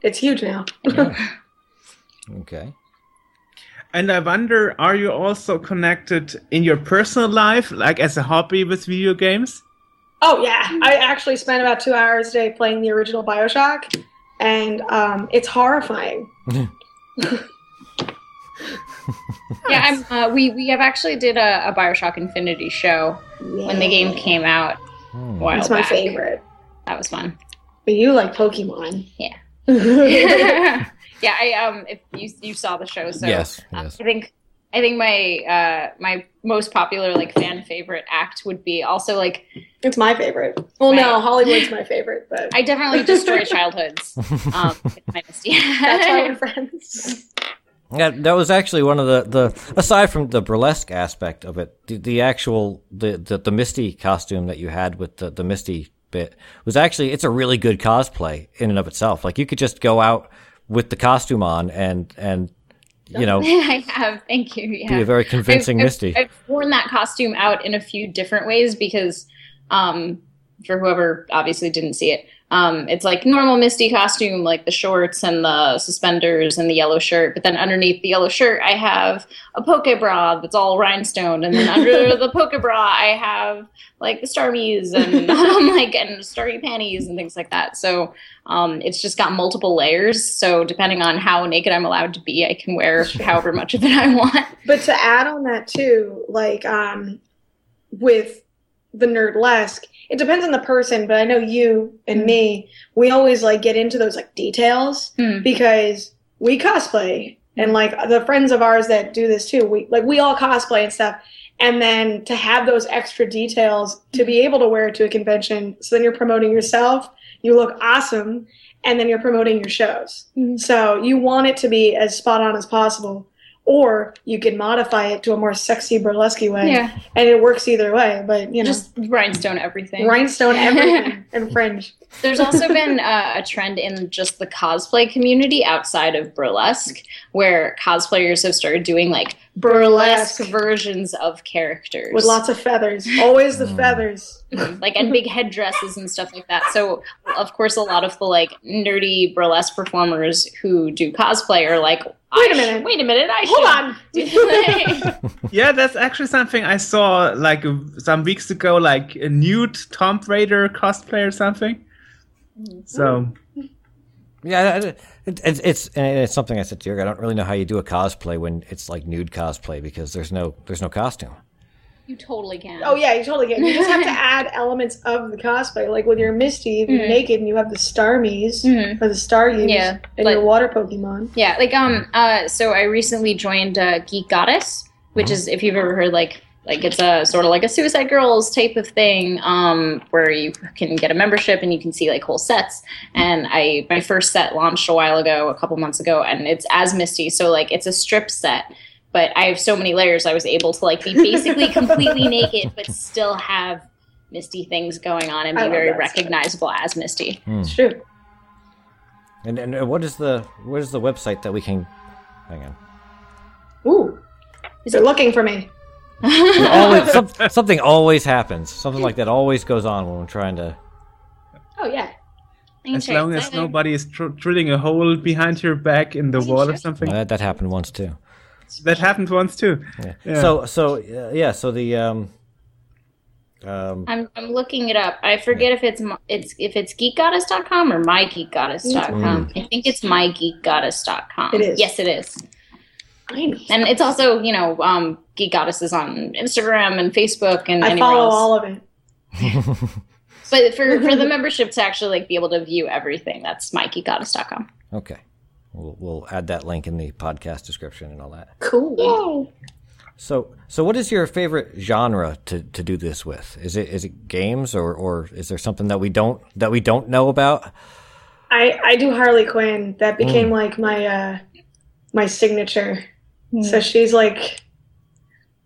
it's huge now. okay? And I wonder, are you also connected in your personal life, like as a hobby with video games? oh yeah, I actually spent about two hours a day playing the original Bioshock, and um, it's horrifying. yeah, I'm, uh, we we have actually did a, a Bioshock Infinity show when the game came out. A while It's my back. favorite. That was fun. But you like Pokemon. Yeah. yeah. yeah, I um, if you you saw the show, so yes, uh, yes. I think I think my uh my most popular like fan favorite act would be also like it's my favorite. Well, no, Hollywood's my favorite, but I definitely destroy childhoods. Um, with my Misty. that's why we're friends. Yeah, that was actually one of the, the aside from the burlesque aspect of it, the, the actual the, the the Misty costume that you had with the, the Misty bit was actually it's a really good cosplay in and of itself. Like you could just go out with the costume on and and you know I have. Thank you. Yeah. be a very convincing I've, Misty. I've, I've worn that costume out in a few different ways because, um, for whoever obviously didn't see it, um, it's like normal Misty costume, like the shorts and the suspenders and the yellow shirt. But then underneath the yellow shirt, I have a poke bra that's all rhinestone, and then under the poke bra, I have like the starmies and um, like and starry panties and things like that. So um, it's just got multiple layers. So depending on how naked I'm allowed to be, I can wear however much of it I want. But to add on that too, like um, with the nerdlesque, it depends on the person. But I know you and me, we always like get into those like details Hmm. because we cosplay and like the friends of ours that do this too we like we all cosplay and stuff and then to have those extra details to be able to wear it to a convention so then you're promoting yourself you look awesome and then you're promoting your shows Mhm. so you want it to be as spot on as possible or you can modify it to a more sexy burlesque way Yeah, and it works either way but you know just rhinestone everything. rhinestone everything and fringe There's also been uh, a trend in just the cosplay community outside of burlesque, where cosplayers have started doing like burlesque, Burlesque. versions of characters with lots of feathers always the Mm. feathers like and big headdresses and stuff like that. So of course, a lot of the like nerdy burlesque performers who do cosplay are like, Wait a minute. wait a minute, I hold on Yeah, that's actually something I saw like some weeks ago, like a nude Tomb Raider cosplay or something. Mm-hmm. So Yeah, it, it, it's it's and it's something I said to you. I don't really know how you do a cosplay when it's like nude cosplay because there's no there's no costume. You totally can. Oh yeah, you totally can. You just have to add elements of the cosplay, like with your Misty, if you're Mhm. naked and you have the Starmies Mhm. or the Staryu Yeah, and like- your water Pokemon. Yeah, like um uh so I recently joined uh, Geek Goddess, which is if you've ever heard like like it's a sort of like a Suicide Girls type of thing um where you can get a membership and you can see like whole sets. And I my first set launched a while ago, a couple months ago, and it's as Misty, so like it's a strip set. But I have so many layers, I was able to like be basically completely naked, but still have Misty things going on and be very that set. recognizable as Misty. It's true. And and uh, what is the what is the website that we can? Hang on. Ooh, they're looking for me. Always, some, something always happens. Something like that always goes on when we're trying to. Oh yeah, as long as nobody is tr- drilling a hole behind your back in the wall or something, That, that happened once too. That happened once too. Yeah. Yeah. So so uh, yeah. So the um. Um, I'm I'm looking it up. I forget if it's m- it's if it's geekgoddess.com or mygeekgoddess.com. I think it's mygeekgoddess.com. It is. Yes, it is. tiny. And it's also, you know, um, Geek goddesses on Instagram and Facebook and I follow else. all of it. but for for the membership to actually like be able to view everything, that's mygeekgoddess.com. okay. We'll we'll add that link in the podcast description and all that. Cool. So so what is your favorite genre to, to do this with? Is it is it games or, or is there something that we don't that we don't know about? I I do Harley Quinn. That mm. became like my uh my signature. Mm. So she's like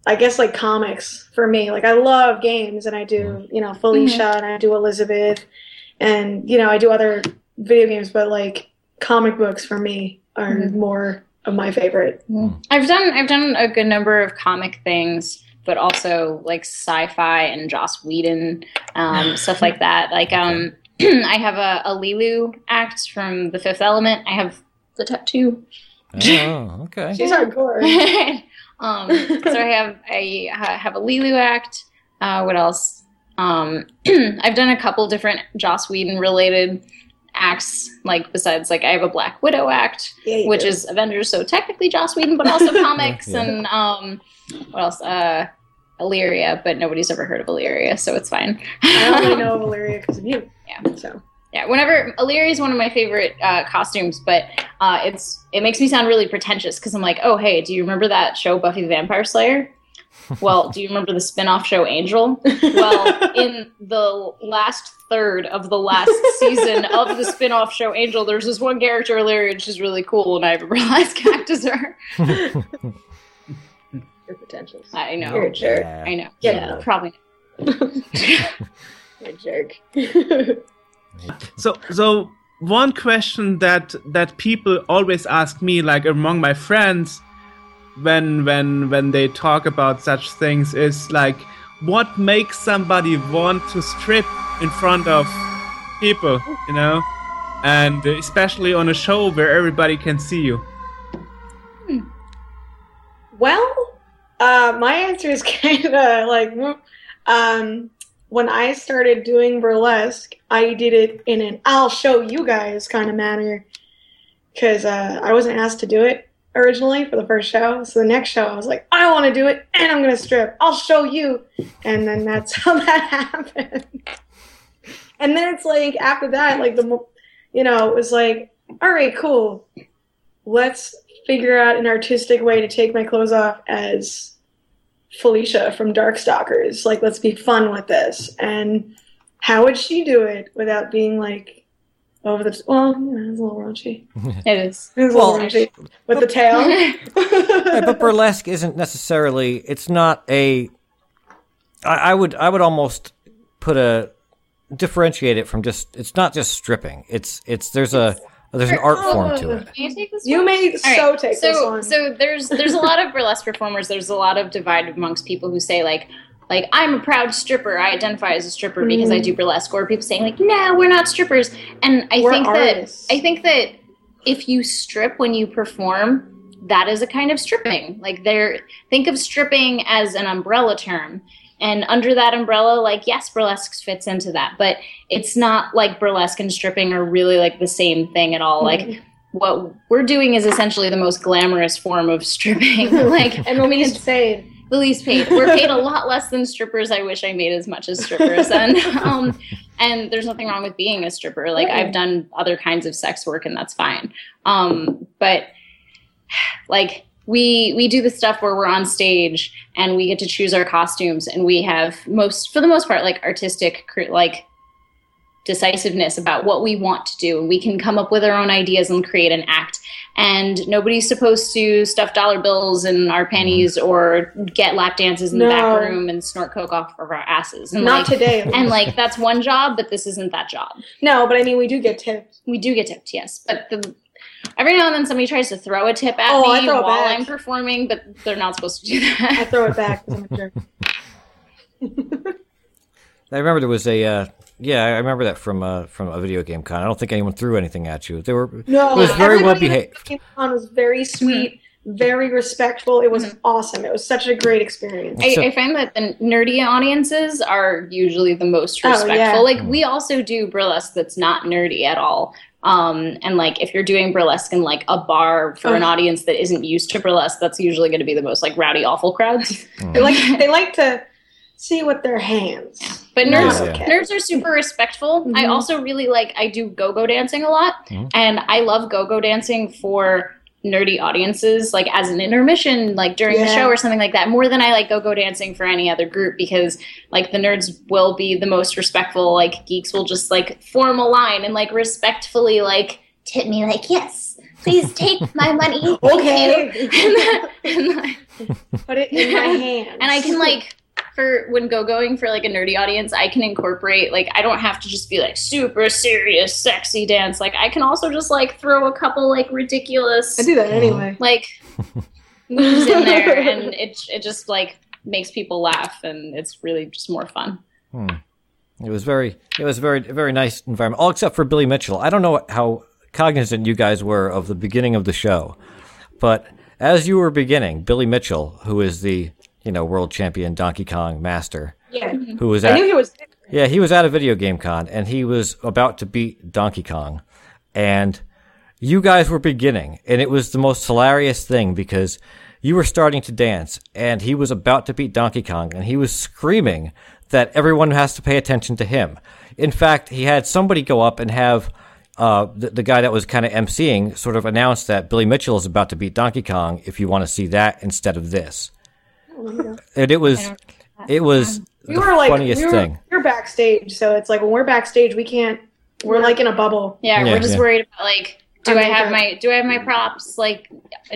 I guess like comics for me. Like I love games and I do, mm. you know, Felicia mm-hmm. and I do Elizabeth and you know, I do other video games, but like comic books for me are Mhm. more of my favorite. I've done I've done a good number of comic things, but also like sci-fi and Joss Whedon um, stuff like that. Like um, I have a, a Leeloo act from The Fifth Element. I have the tattoo. Oh, okay. She's hardcore. um, so I have I have a Leeloo act. Uh, what else? Um, I've done a couple different Joss Whedon related acts. Like besides, like I have a Black Widow act Yeah, which do. is Avengers, so technically Joss Whedon, but also comics Yeah. and um, what else? Uh, Illyria, but nobody's ever heard of Illyria, so it's fine. I only know Illyria because of you. Yeah. So yeah, whenever Illyria is one of my favorite uh, costumes, but uh, it's it makes me sound really pretentious because I'm like, oh hey, do you remember that show Buffy the Vampire Slayer? Well, do you remember the spin-off show Angel? Well, in the last third of the last season of the spin-off show Angel, there's this one character Illyria, and she's really cool, and I have realized cactus her. your potentials. I know. You're a jerk. Yeah. I know. Get yeah, out. probably. You're a jerk. So, so one question that that people always ask me, like among my friends, when when when they talk about such things, is like, what makes somebody want to strip in front of people, you know, and especially on a show where everybody can see you. Well, uh, my answer is kind of like mm, um, when I started doing burlesque, I did it in an "I'll show you guys" kind of manner. Because uh, I wasn't asked to do it originally for the first show. So the next show, I was like, "I want to do it, and I'm gonna strip. I'll show you," and then that's how that happened. and then it's like after that, like the you know, it was like, "All right, cool." let's figure out an artistic way to take my clothes off as Felicia from Darkstalkers. Like, let's be fun with this. And how would she do it without being like over the well, you it's a little raunchy. It is. It's a Well- little raunchy with the tail. Yeah, but burlesque isn't necessarily. It's not a. I, I would. I would almost put a differentiate it from just. It's not just stripping. It's. It's. There's a. There's an art form to it. You take this you may All so right, take so, this one. So there's there's a lot of burlesque performers. There's a lot of divide amongst people who say like like I'm a proud stripper. I identify as a stripper because I mm-hmm. do burlesque. Or people saying like No, we're not strippers. And I We're think artists. that I think that if you strip when you perform, that is a kind of stripping. Like there, think of stripping as an umbrella term. And under that umbrella, like yes, burlesque fits into that, but it's not like burlesque and stripping are really like the same thing at all. Like mm-hmm. what we're doing is essentially the most glamorous form of stripping. like and the least paid. The least paid. We're paid a lot less than strippers. I wish I made as much as strippers. And um, and there's nothing wrong with being a stripper. Like Right. I've done other kinds of sex work, and that's fine. Um, but like we we do the stuff where we're on stage and we get to choose our costumes, and we have most for the most part like artistic like decisiveness about what we want to do and we can come up with our own ideas and create an act and nobody's supposed to stuff dollar bills in our panties or get lap dances in the back room and snort coke off of our asses and Not like, today. and like that's one job but this isn't that job no, but I mean, we do get tips. we do get tipped yes but the every now and then somebody tries to throw a tip at Oh, me while back. i'm performing but they're not supposed to do that. I throw it back. 'cause I'm a jerk. I remember there was a. Uh, yeah, I remember that from uh, from a video game con. I don't think anyone threw anything at you. They were. No, It was very well everybody that behaved. came on was very sweet, very respectful. It was awesome. It was such a great experience. I, So- I find that the nerdy audiences are usually the most Oh, respectful. yeah. Like we also do burlesque that's not nerdy at all. Um, and like if you're doing burlesque in like a bar for an Oh. audience that isn't used to burlesque, that's usually going to be the most like rowdy, awful crowds. They like they like to see with their hands. But nerds, Yeah. okay. nerds are super respectful. I Mhm. also really like I do go-go dancing a lot, Mhm. and I love go-go dancing for nerdy audiences, like as an intermission, like during the show or something like that, more than I like go-go dancing for any other group because like the nerds will be the most respectful. Like geeks will just like form a line and like respectfully like tip me like yes. Please take my money. Thank Okay. you." and, then- Put it in my hands. and I can like for when go going for like a nerdy audience, I can incorporate like I don't have to just be like super serious, sexy dance. Like I can also just like throw a couple like ridiculous I do that mm-hmm. anyway. like moves in there, and it it just like makes people laugh, and it's really just more fun. Hmm. It was very. It was very very nice environment. All except for Billy Mitchell. I don't know how cognizant you guys were of the beginning of the show, but as you were beginning, Billy Mitchell, who is the you know world champion Donkey Kong master, Yeah. who was I at knew he was. Yeah, he was at a video game con and he was about to beat Donkey Kong. And you guys were beginning, and it was the most hilarious thing because you were starting to dance and he was about to beat Donkey Kong and he was screaming that everyone has to pay attention to him. In fact, he had somebody go up and have uh, the, the guy that was kind of emceeing sort of announce that Billy Mitchell is about to beat Donkey Kong if you want to see that instead of this. And it was, it was We the were like funniest we were, thing. We're backstage, so it's like when we're backstage, we can't. We're like in a bubble. Yeah, Yeah, we're just yeah. worried about like. Do Our I have my do I have my props? Like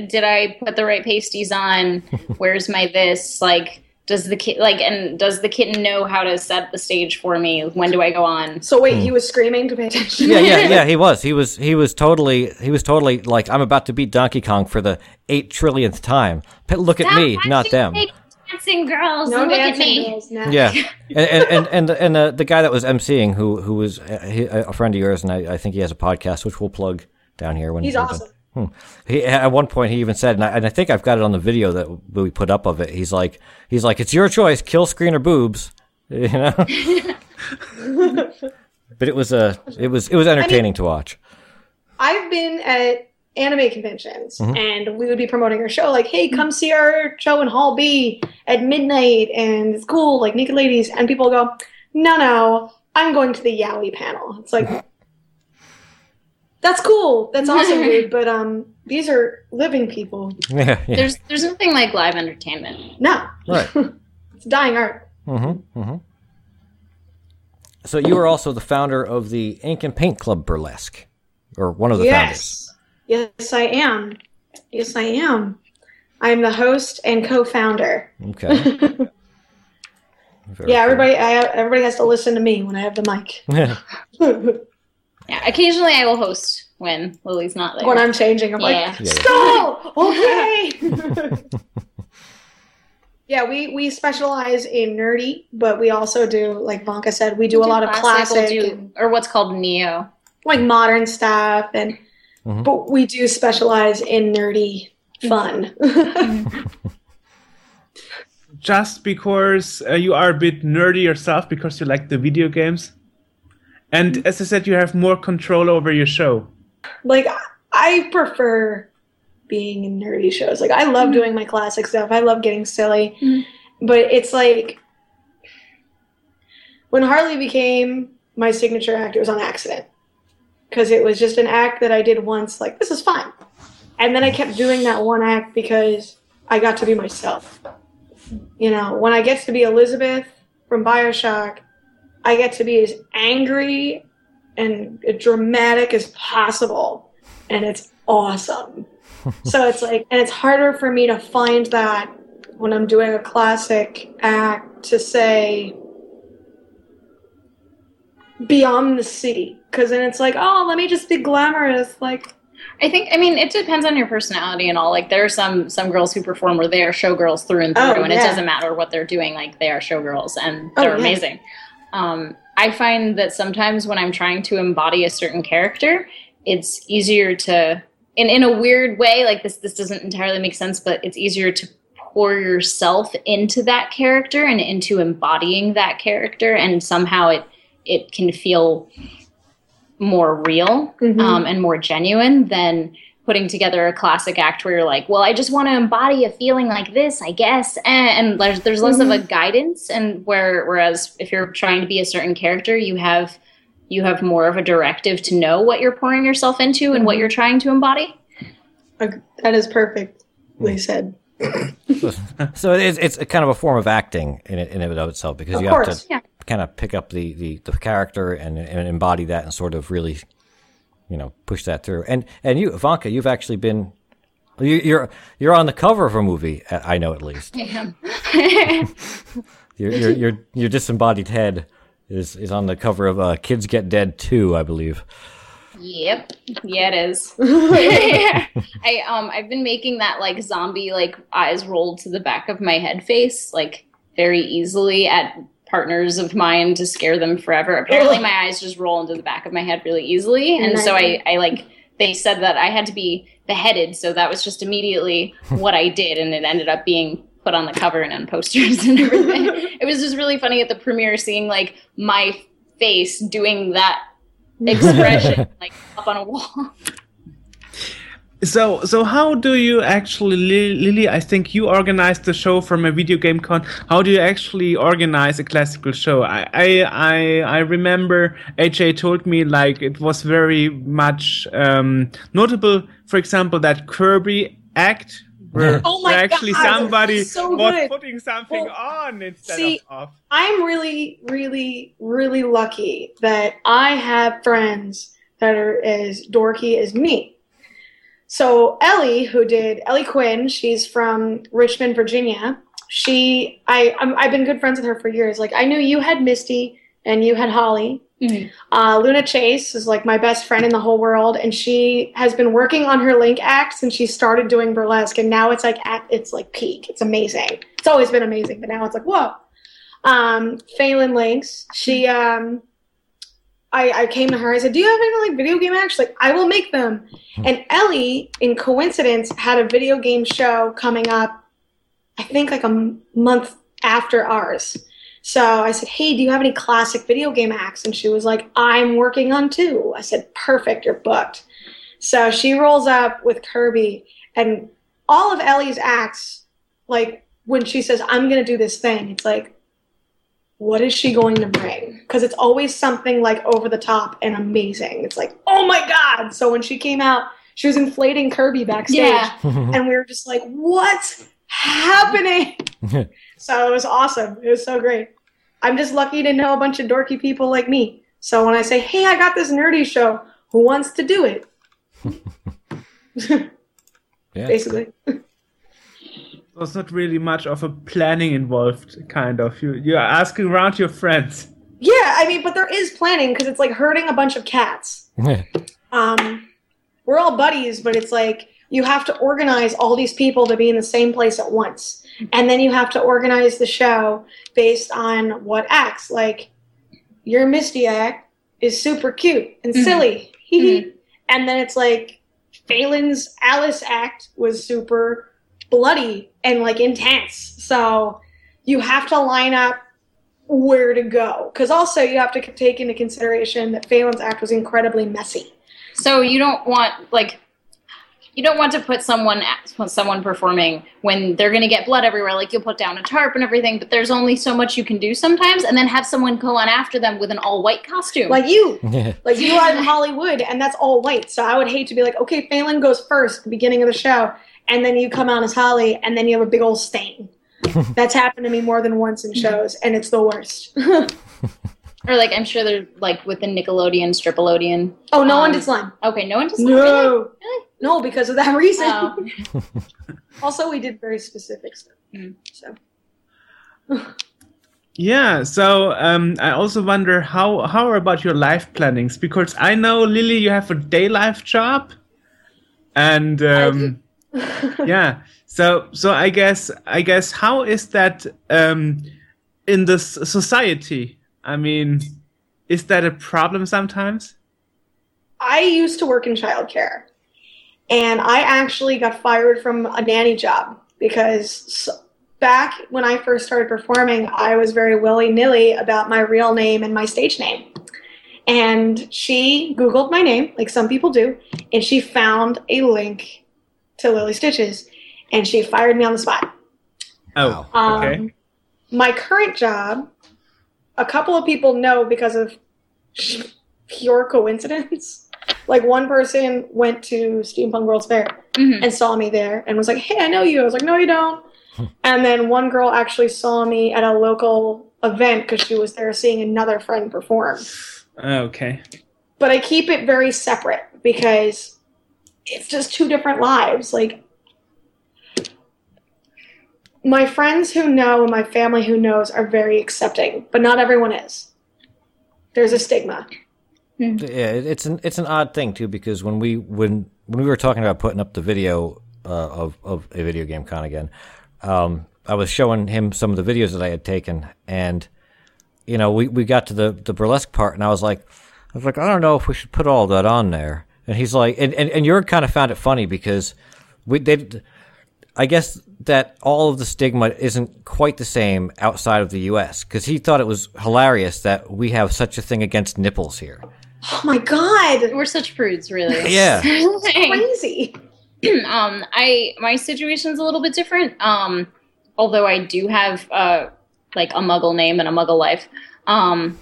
did I put the right pasties on? Where's my this? Like does the kid like and does the kitten know how to set the stage for me? When do I go on? So wait, he was screaming to pay attention. Hmm. yeah, yeah, yeah. He was. He was. He was totally. He was totally like I'm about to beat Donkey Kong for the eight trillionth time. But look at me, not them. Dancing girls, No look at dancing me. girls now. Yeah, and and and and, and uh, the guy that was emceeing, who who was uh, he, a friend of yours, and I, I think he has a podcast, which we'll plug down here when He's we're awesome. He at one point he even said, and I, and I think I've got it on the video that we put up of it. He's like, he's like, it's your choice, kill screen or boobs, you know. but it was a, it was it was entertaining to watch. I've been at anime conventions Mm-hmm. and we would be promoting our show like, hey, come see our show in Hall B at midnight and it's cool, like naked ladies. And people go, no, no, I'm going to the yaoi panel. It's like, That's cool. That's awesome, dude. But um, these are living people. Yeah, yeah. There's there's nothing like live entertainment. No, right. it's dying art. Mm-hmm. Mm-hmm. So you are also the founder of the Ink and Paint Club Burlesque, or one of the founders. Yes, yes, I am. Yes, I am. I'm the host and co-founder. Okay. Very Yeah, everybody. I, everybody has to listen to me when I have the mic. Yeah, occasionally I will host when Lily's not there. when I'm changing, I'm Yeah. like, Yeah, yeah. stop. Okay. yeah, we we specialize in nerdy, but we also do, like Vanka said, we do a lot of classic, we'll do- or what's called neo. like modern stuff, and Mhm. but we do specialize in nerdy fun. Just because uh, you are a bit nerdy yourself, because you like the video games, and as I said, you have more control over your show. like I prefer being in nerdy shows. Like I love doing my classic stuff. I love getting silly. Mhm. But it's like when Harley became my signature act, it was on accident. Because it was just an act that I did once, like, this is fun. And then I kept doing that one act because I got to be myself. You know, when I get to be Elizabeth from Bioshock, I get to be as angry and dramatic as possible and it's awesome so it's like and it's harder for me to find that when i'm doing a classic act to say beyond the city because then it's like oh let me just be glamorous like I think I mean it depends on your personality and all. Like there are some some girls who perform where they are showgirls through and through, Oh, and it doesn't matter what they're doing. Like they are showgirls and Oh, they're yeah. amazing. Um, I find that sometimes when I'm trying to embody a certain character, it's easier to in in a weird way. Like this this doesn't entirely make sense, but it's easier to pour yourself into that character and into embodying that character, and somehow it it can feel more real Mhm. um, and more genuine than putting together a classic act where you're like, well, I just want to embody a feeling like this, I guess, and, and there's there's less of a mm-hmm. guidance, and where whereas if you're trying to be a certain character, you have you have more of a directive to know what you're pouring yourself into and what mm-hmm. you're trying to embody. ag- that is perfectly mm. said. So it's it's a kind of a form of acting in it, in and of itself because Of you course, have to yeah. kind of pick up the, the, the character and, and embody that and sort of really, you know, push that through. And and you, Ivanka, you've actually been you, you're you're on the cover of a movie. uh, I know at least your your your, your disembodied head is is on the cover of uh, Kids Get Dead Two, I believe. Yep. Yeah, it is. I um I've been making that like zombie like eyes rolled to the back of my head face like very easily at partners of mine to scare them forever. Apparently my eyes just roll into the back of my head really easily. And so I, I like they said that I had to be beheaded, so that was just immediately what I did and it ended up being put on the cover and on posters and everything. it was just really funny at the premiere seeing like my face doing that expression like up on a wall. So, so how do you actually, Lily? I think you organized the show from a video game con. How do you actually organize a classical show? I, I, I, I remember AJ told me like it was very much um, notable. For example, that Kirby act where, Oh my where actually God, somebody so was good. putting something Well, on instead see, of off. I'm really, really, really lucky that I have friends that are as dorky as me. So Ellie, who did Ellie Quinn, she's from Richmond, Virginia. She, I, I'm, I've been good friends with her for years. Like I knew you had Misty and you had Holly. Mhm. Uh, Luna Chase is like my best friend in the whole world, and she has been working on her Link act since she started doing burlesque, and now it's like at its like peak. It's amazing. It's always been amazing, but now it's like whoa. Um, Phelan Links, she um, I, I came to her. I said, "Do you have any like video game acts?" She's like, "I will make them." Hmm. And Ellie, in coincidence, had a video game show coming up. I think like a m- month after ours. So I said, "Hey, do you have any classic video game acts?" And she was like, "I'm working on two. I said, "Perfect, you're booked." So she rolls up with Kirby, and all of Ellie's acts, like when she says, "I'm going to do this thing," it's like what is she going to bring? Because it's always something like over the top and amazing. It's like, oh my god! So when she came out, she was inflating Kirby backstage, Yeah. and we were just like, what's happening? so it was awesome. It was so great. I'm just lucky to know a bunch of dorky people like me. So when I say, hey, I got this nerdy show, who wants to do it? yeah. Basically. There's not really much of a planning involved, kind of. You you're asking around your friends. Yeah, I mean, but there is planning because it's like herding a bunch of cats. Um, we're all buddies, but it's like you have to organize all these people to be in the same place at once. And then you have to organize the show based on what acts. Like, your Misty act is super cute and Mhm. silly. Hee hee. And then it's like Phelan's Alice act was super bloody and like intense. So you have to line up where to go. Because also you have to take into consideration that Phelan's act was incredibly messy. So you don't want like you don't want to put someone at- someone performing when they're going to get blood everywhere. Like you'll put down a tarp and everything, but there's only so much you can do sometimes, and then have someone go on after them with an all white costume. Like you. Like you are in Hollywood and that's all white. So I would hate to be like, okay, Phelan goes first at the beginning of the show, and then you come out as Holly and then you have a big old stain. That's happened to me more than once in shows, and it's the worst. or like I'm sure they're like with the Nickelodeon, Stripolodian. oh, no one Um, did slime. Okay, no one does that. Really? No. Really? No, because of that reason. Oh. also, we did very specific stuff. Mm. So Yeah, so um, I also wonder how how about your life plannings? Because I know Lily, you have a day life job, and um, yeah. So so I guess I guess how is that um, in this society? I mean, is that a problem sometimes? I used to work in childcare, and I actually got fired from a nanny job because back when I first started performing, I was very willy nilly about my real name and my stage name. And she Googled my name, like some people do, and she found a link to Lily Stitches, and she fired me on the spot. Oh, Um, okay. My current job, a couple of people know because of pure coincidence. Like one person went to Steampunk World's Fair Mhm. and saw me there and was like, "Hey, I know you." I was like, "No, you don't." and then one girl actually saw me at a local event because she was there seeing another friend perform. Okay. But I keep it very separate because it's just two different lives. Like my friends who know and my family who knows are very accepting, but not everyone is. There's a stigma. Yeah, it's an it's an odd thing too because when we when when we were talking about putting up the video uh, of of a video game con again, um, I was showing him some of the videos that I had taken, and you know we, we got to the the burlesque part, and I was like, I was like, I don't know if we should put all that on there, and he's like, and and, and Jurg kind of found it funny because we they. I guess that all of the stigma isn't quite the same outside of the U.S. because he thought it was hilarious that we have such a thing against nipples here. Oh my god. We're such prudes, really. Yeah. Crazy. um, I my situation's a little bit different. Um, although I do have uh like a Muggle name and a Muggle life. Um,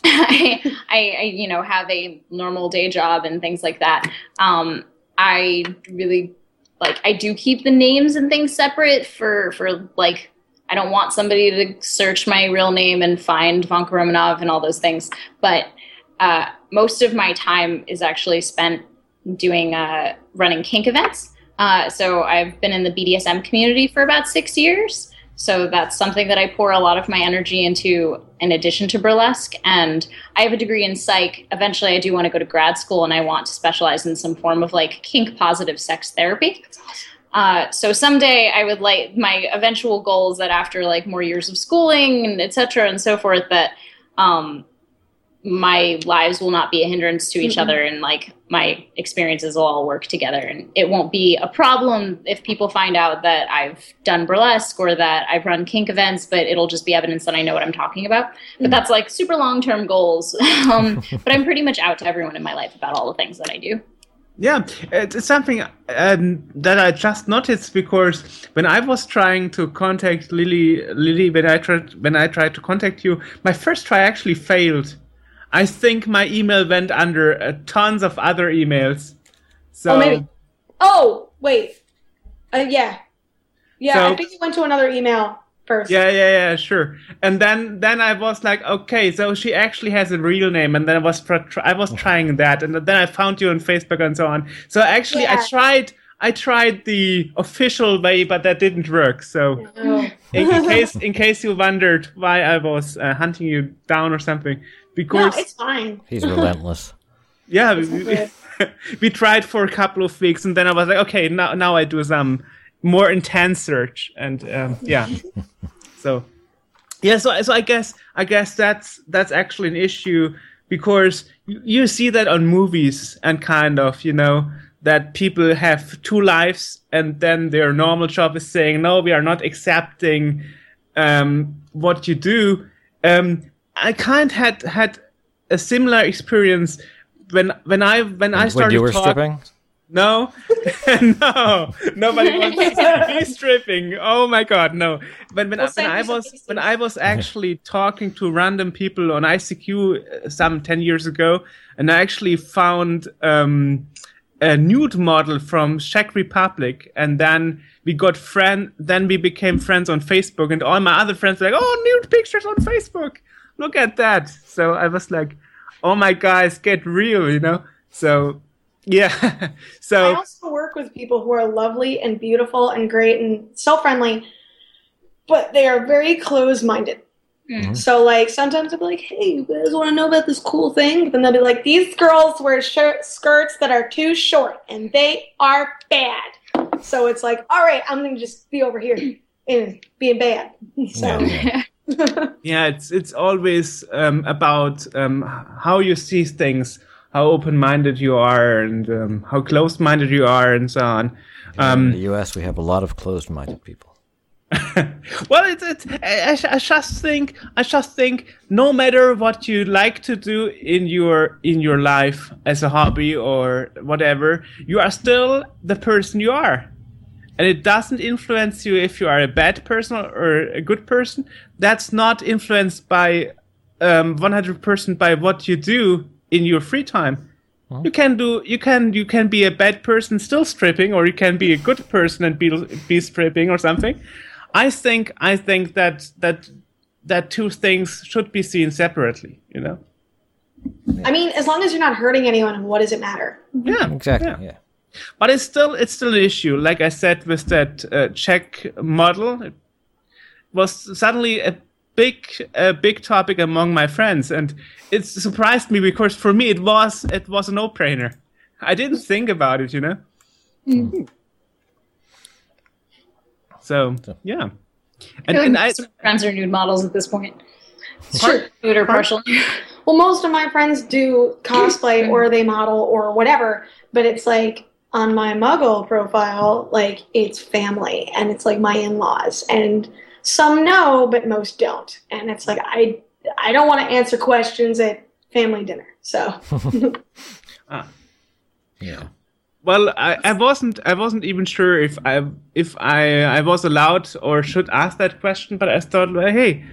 I, I, I you know have a normal day job and things like that. Um, I really like I do keep the names and things separate for for like I don't want somebody to search my real name and find Vanka Romanov and all those things. But uh, most of my time is actually spent doing uh, running kink events. Uh, so I've been in the BDSM community for about six years. So that's something that I pour a lot of my energy into in addition to burlesque. And I have a degree in psych. Eventually, I do want to go to grad school and I want to specialize in some form of like kink positive sex therapy. Uh, so someday I would like my eventual goal is that after like more years of schooling and et cetera and so forth, that um, my lives will not be a hindrance to each Mhm. other and like my experiences will all work together. And it won't be a problem if people find out that I've done burlesque or that I've run kink events but it'll just be evidence that I know what I'm talking about. But that's like super long term goals. Um, but I'm pretty much out to everyone in my life about all the things that I do. Yeah, it's, it's something um, that I just noticed because when I was trying to contact Lily, Lily, when I tried when I tried to contact you, my first try actually failed. I think my email went under uh, tons of other emails. So Oh, maybe. Oh, wait. Uh, yeah. Yeah, So- I think you went to another email first. Yeah, yeah, yeah, sure. And then then I was like, okay, so she actually has a real name, and then I was tr- tr- I was trying that, and then I found you on Facebook and so on. So actually, Yeah. I tried I tried the official way, but that didn't work. So Oh. in, in case in case you wondered why I was uh, hunting you down or something, No, it's fine. He's relentless. yeah, we, we, we tried for a couple of weeks, and then I was like, okay, now now I do some more intense search, and um, yeah, so yeah, so so I guess I guess that's that's actually an issue because you, you see that on movies and kind of you know that people have two lives and then their normal job is saying no, we are not accepting um, what you do. Um, I kind had had a similar experience when when I when I started. when started you were talk- stripping? no, no, nobody wants to see me stripping. Oh my god, no! But when, I, when I was pieces. when I was actually talking to random people on ICQ uh, some ten years ago, and I actually found um, a nude model from Czech Republic, and then we got friend. Then we became friends on Facebook, and all my other friends were like, "Oh, nude pictures on Facebook! Look at that!" So I was like, "Oh my guys, get real," you know. So yeah, so I so also work with people who are lovely and beautiful and great and so friendly, but they are very close minded. Mm. So, like, sometimes I'll be like, hey, you guys want to know about this cool thing? But then they'll be like, these girls wear shirt- skirts that are too short and they are bad. So it's like, all right, I'm going to just be over here and being bad. So, Yeah. yeah, it's it's always um, about um, how you see things, how open-minded you are, and um, how close-minded you are, and so on. in Um, the U.S., we have a lot of closed-minded people. well, it's, it's I, I- I just think I just think no matter what you like to do in your in your life as a hobby or whatever, you are still the person you are, and it doesn't influence you if you are a bad person or a good person. That's not influenced by um, 100% by what you do in your free time. You can do you can you can be a bad person still stripping, or you can be a good person and be be stripping or something. I think I think that that that two things should be seen separately. You know. I mean, as long as you're not hurting anyone, what does it matter? Yeah. Exactly. yeah. Yeah. But it's still it's still an issue. Like I said with that uh, Czech model, it was suddenly a big a big topic among my friends, and it surprised me because for me it was it was a no brainer. I didn't think about it, you know. So yeah, I and, feel and I of my friends are nude models at this point. Sure. Nude or partial. Well, most of my friends do cosplay or they model or whatever, but it's like on my muggle profile, like it's family and it's like my in-laws and some know, but most don't. And it's like I I don't want to answer questions at family dinner. So ah. Yeah. Well, I, I wasn't I wasn't even sure if I if I I was allowed or should ask that question, but I thought, well, hey,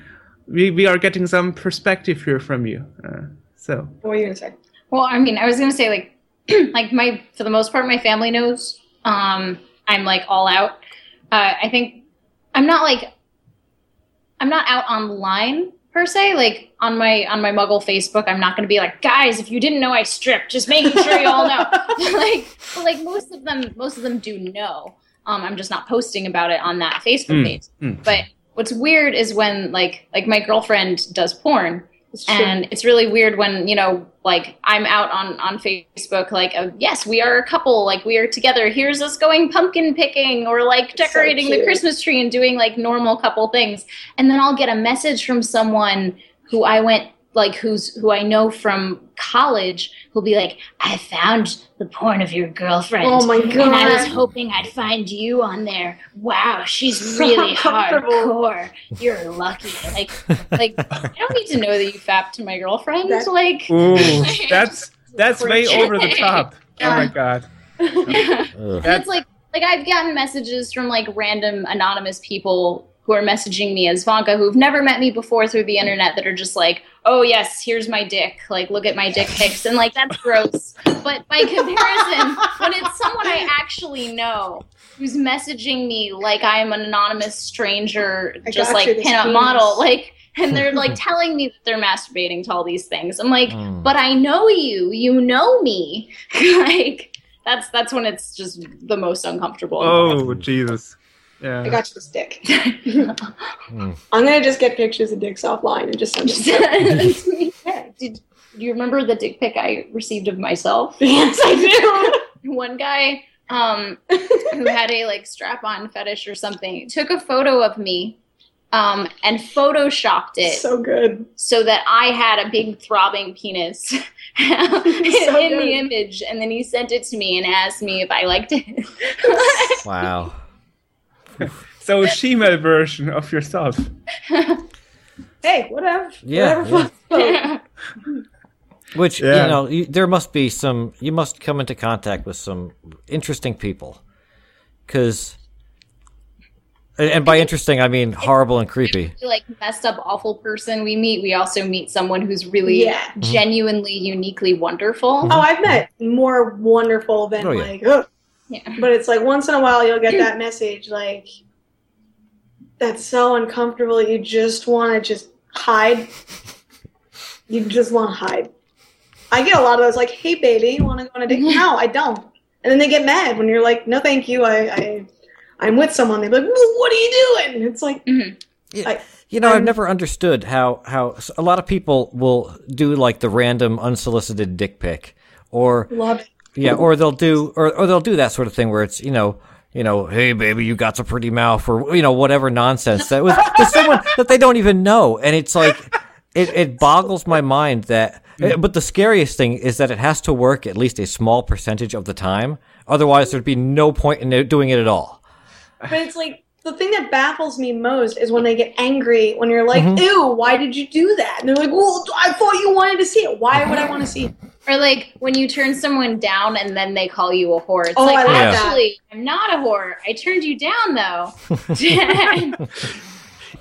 we, we are getting some perspective here from you. Uh, so what are you gonna say? Well, I mean, I was gonna say like, like my for the most part, my family knows. Um, I'm like all out. Uh, I think I'm not like I'm not out online per se. Like on my on my Muggle Facebook, I'm not gonna be like, guys, if you didn't know I stripped, just making sure you all know. like, but, like most of them, most of them do know. Um, I'm just not posting about it on that Facebook Mm, page. mm. But what's weird is when like like my girlfriend does porn It's and it's really weird when you know like i'm out on on facebook like uh, yes we are a couple like we are together. Here's us going pumpkin picking or like So decorating the christmas tree and doing like normal couple things. And then i'll get a message from someone who i went like who's who i know from college who'll be like i found the porn of your girlfriend Oh my god. and i was hoping i'd find you on there wow she's really uncomfortable. hardcore you're lucky like like I don't need to know that you fapped to my girlfriend. That- like, Ooh, that's that's way over the top. Oh my god. Ugh. That's like like I've gotten messages from like random anonymous people who are messaging me as Vanka who've never met me before through the internet that are just like, "Oh yes, here's my dick. Like look at my dick pics." And like that's gross. But by comparison, when it's someone I actually know who's messaging me like I am an anonymous stranger I just like you, this pinup model, like and they're like telling me that they're masturbating to all these things. I'm like, Mm. but I know you. You know me. like that's that's when it's just the most uncomfortable. Oh Jesus. I got you this dick. Mm. I'm gonna just get pictures of dicks offline and just send Just- them. Yeah. Did do you remember the dick pic I received of myself? yes, I do. One guy um, who had a like strap-on fetish or something took a photo of me um, and photoshopped it so good. so that I had a big throbbing penis in So the image, and then he sent it to me and asked me if I liked it. Wow. So a female version of yourself. Hey, whatever. Yeah, Whatever. yeah. Which Yeah. you know, you, there must be some. You must come into contact with some interesting people, because, and, and by interesting I mean horrible and creepy. like messed up awful person we meet we also meet someone who's really Yeah. Mm-hmm. genuinely uniquely wonderful Oh, I've met more wonderful than Oh, yeah. like, ugh. Yeah but it's like once in a while you'll get that message like, that's so uncomfortable. You just want to just hide. You just want to hide. I get a lot of those like, hey baby, you want to go on a date? No, I don't. And then they get mad when you're like, no, thank you. I, I I'm with someone. They're like, well, what are you doing? It's like, mm-hmm. I, You know, I've I'm- never understood how how a lot of people will do like the random unsolicited dick pic, or love it. Yeah, or they'll do or or they'll do that sort of thing where it's you know. You know, hey baby, you got a pretty mouth, or you know, whatever nonsense that was with someone that they don't even know, and it's like, it, it boggles my mind that. But the scariest thing is that it has to work at least a small percentage of the time. Otherwise, there'd be no point in doing it at all. But it's like the thing that baffles me most is when they get angry when you're like, Mhm. "Ew, why did you do that?" And they're like, "Well, I thought you wanted to see it. Why would I want to see it?" Or like when you turn someone down and then they call you a whore. It's Oh, like I love that. actually i'm not a whore. I turned you down though.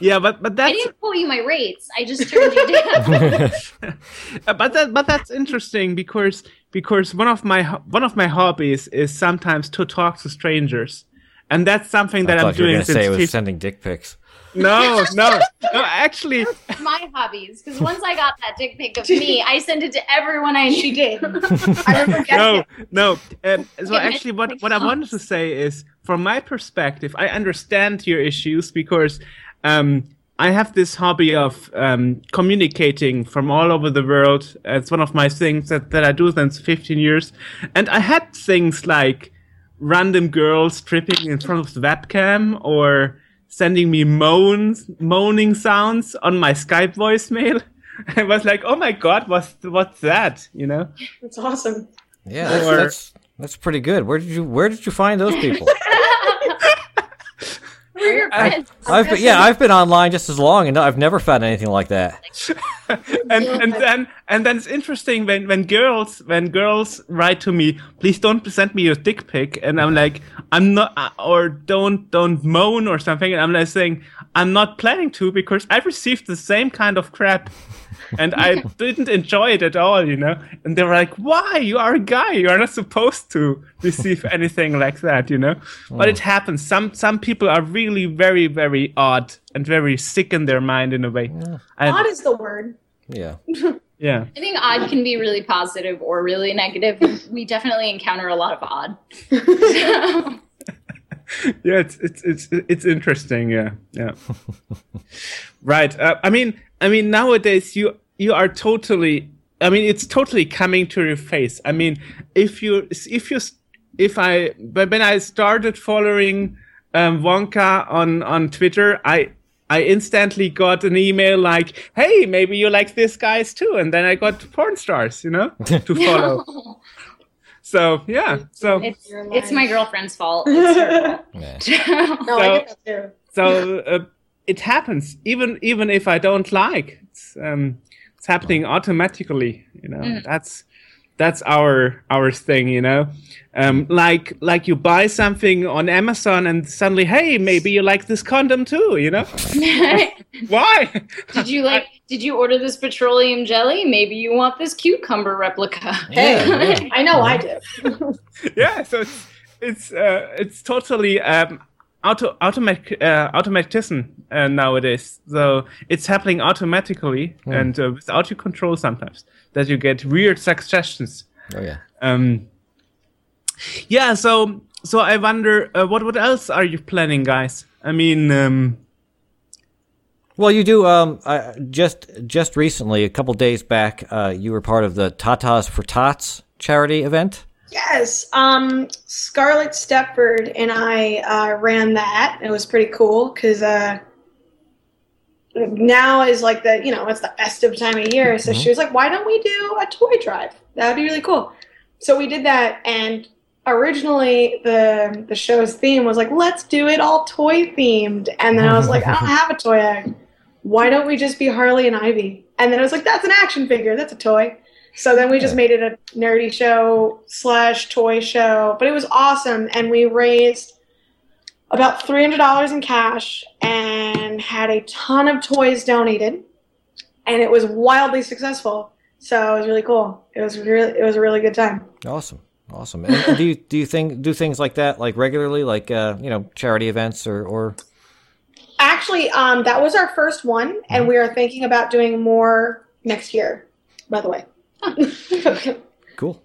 Yeah, but but that's I didn't quote you my rates. I just turned you down. But that but that's interesting because because one of my one of my hobbies is sometimes to talk to strangers, and that's something that I I'm thought you were doing going to since say it was sending dick pics. No no no actually my hobbies because once i got that dick pic of me i sent it to everyone i She knew did. I no it. no um, so Yeah, actually what what I wanted to say is from my perspective I understand your issues because um I have this hobby of um, communicating from all over the world. It's one of my things that, that I do since 15 years. And I had things like random girls tripping in front of the webcam or sending me moans, moaning sounds on my Skype voicemail. I was like, oh my God, what's, what's that? You know? It's awesome. Yeah, that's, Or- that's that's pretty good. Where did you Where did you find those people? We're your friends. I've been, yeah, I've been online just as long, and I've never found anything like that. and and then and then it's interesting when when girls when girls write to me please don't send me your dick pic and i'm like i'm not uh, or don't don't moan or something and i'm like saying i'm not planning to because i've received the same kind of crap and i didn't enjoy it at all you know? And they were like why? You are a guy. You are not supposed to receive anything like that you know? But it oh. happens. Some some people are really very very odd and very sick in their mind in a way. And Odd is the word. Yeah, yeah. I think odd can be really positive or really negative. We definitely encounter a lot of odd. yeah it's it's it's it's interesting yeah yeah. Right uh, i mean i mean nowadays you you are totally i mean it's totally coming to your face. I mean if you if you if i but when i started following um, Vanka on on twitter i I instantly got an email like, "Hey, maybe you like this guys too," and then I got porn stars, you know, to follow. So yeah, so it's it's my girlfriend's fault. It's her yeah. fault. No, I So- get that too. so uh, it happens even even if i don't like it's um it's happening automatically you know that's that's our our thing, you know. Um, like like you buy something on Amazon and suddenly, hey, maybe you like this condom too, you know? Why? did you like? Did you order this petroleum jelly? Maybe you want this cucumber replica. Hey, Yeah, yeah. I know I do. yeah, so it's it's uh, it's totally um, auto automatic uh, automatism uh, nowadays. So it's happening automatically and uh, without your control sometimes that you get weird suggestions. Oh yeah. Um, yeah, so so I wonder uh, what what else are you planning, guys? I mean, um, Well, you do. Um, just just recently, a couple days back, uh, you were part of the Tatas for Tots charity event. Yes. Um, Scarlett Stepford and I uh, ran that. It was pretty cool because uh, now is like the you know it's the festive time of year. So she was like, "Why don't we do a toy drive? That would be really cool." So we did that, and originally the the show's theme was like, "Let's do it all toy themed." And then I was like, "I don't have a toy egg. Why don't we just be Harley and Ivy?" And then I was like, "That's an action figure. That's a toy." So then we just made it a nerdy show slash toy show, but it was awesome, and we raised about three hundred dollars in cash and had a ton of toys donated, and it was wildly successful. So it was really cool. It was really it was a really good time. Awesome, awesome. And, do you do you think do things like that like regularly, like uh, you know, charity events or or Actually, um, that was our first one, and we are thinking about doing more next year. By the way. cool.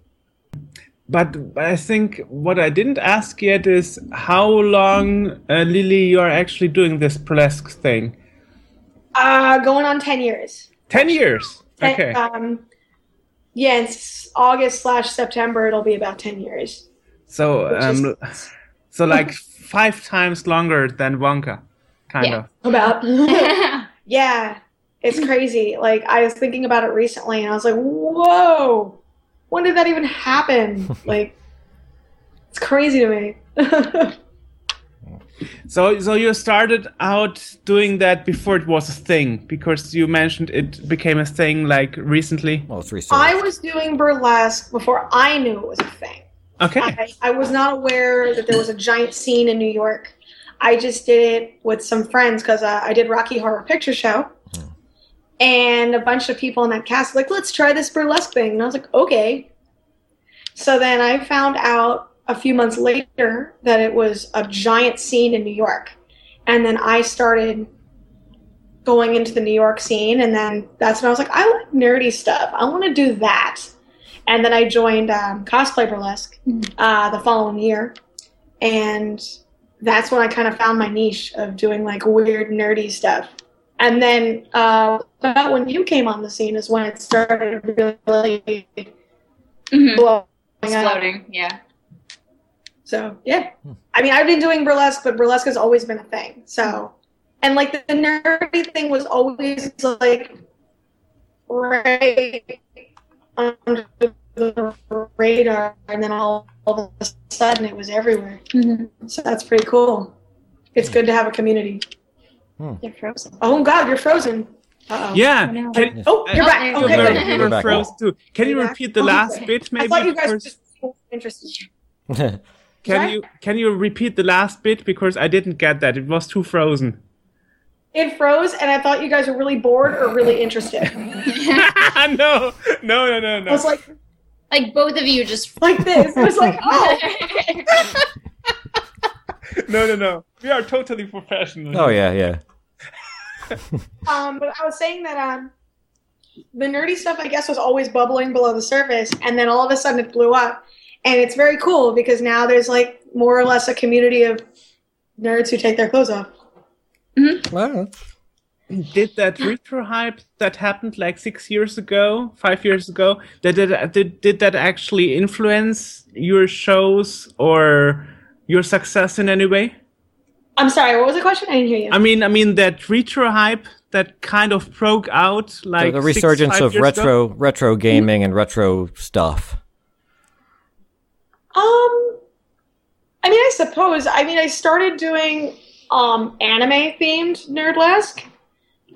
but, but I think what I didn't ask yet is how long, uh, Lily, you are actually doing this burlesque thing. uh, going on ten years. Ten years. Ten- Okay. Um, yeah, it's August slash September. It'll be about ten years. So, Which um, so like five times longer than Vanka, kind Yeah. of. About yeah, it's crazy. Like I was thinking about it recently, and I was like, "Whoa, when did that even happen?" like, it's crazy to me. So, so you started out doing that before it was a thing, because you mentioned it became a thing like recently. Well, it's research. I was doing burlesque before I knew it was a thing. Okay. I, I was not aware that there was a giant scene in New York. I just did it with some friends because uh, I did Rocky Horror Picture Show, and a bunch of people in that cast were like, "Let's try this burlesque thing," and I was like, "Okay." So then I found out a few months later that it was a giant scene in New York, and then I started going into the New York scene, and then that's when I was like, "I like nerdy stuff. I want to do that." And then I joined um, cosplay burlesque uh, the following year, and that's when I kind of found my niche of doing like weird nerdy stuff. And then uh, about when you came on the scene is when it started really Mhm. blowing up. Exploding. Yeah. So yeah, I mean I've been doing burlesque, but burlesque has always been a thing. So, and like the nerdy thing was always like right under the radar, and then all, all of a sudden it was everywhere. So that's pretty cool. It's good to have a community. Hmm. You're frozen. Oh God, you're frozen. Uh-oh. Yeah. I know. Can, Oh, you're back. Oh, Okay, you good. were, you were back. frozen too. Can you repeat the Oh, last okay. bit, I thought you guys were just interested. Can Sorry? you can you repeat the last bit because I didn't get that. It was too frozen. It froze, and I thought you guys were really bored or really interested. no, no, no, no, no. I was like, like both of you just. like this. I was like, oh. No, no, no. We are totally professional. oh yeah, yeah. Um, but I was saying that um, the nerdy stuff, I guess, was always bubbling below the surface, and then all of a sudden it blew up, and it's very cool because now there's like more or less a community of nerds who take their clothes off. Well, Did that retro hype that happened like six years ago, five years ago, did it, did, did that actually influence your shows or your success in any way? I'm sorry, what was the question? I didn't hear you. I mean, I mean that retro hype that kind of broke out like the six, resurgence five of retro ago? retro gaming and retro stuff. Um, I mean, I suppose. I mean, I started doing um anime themed nerdlesque,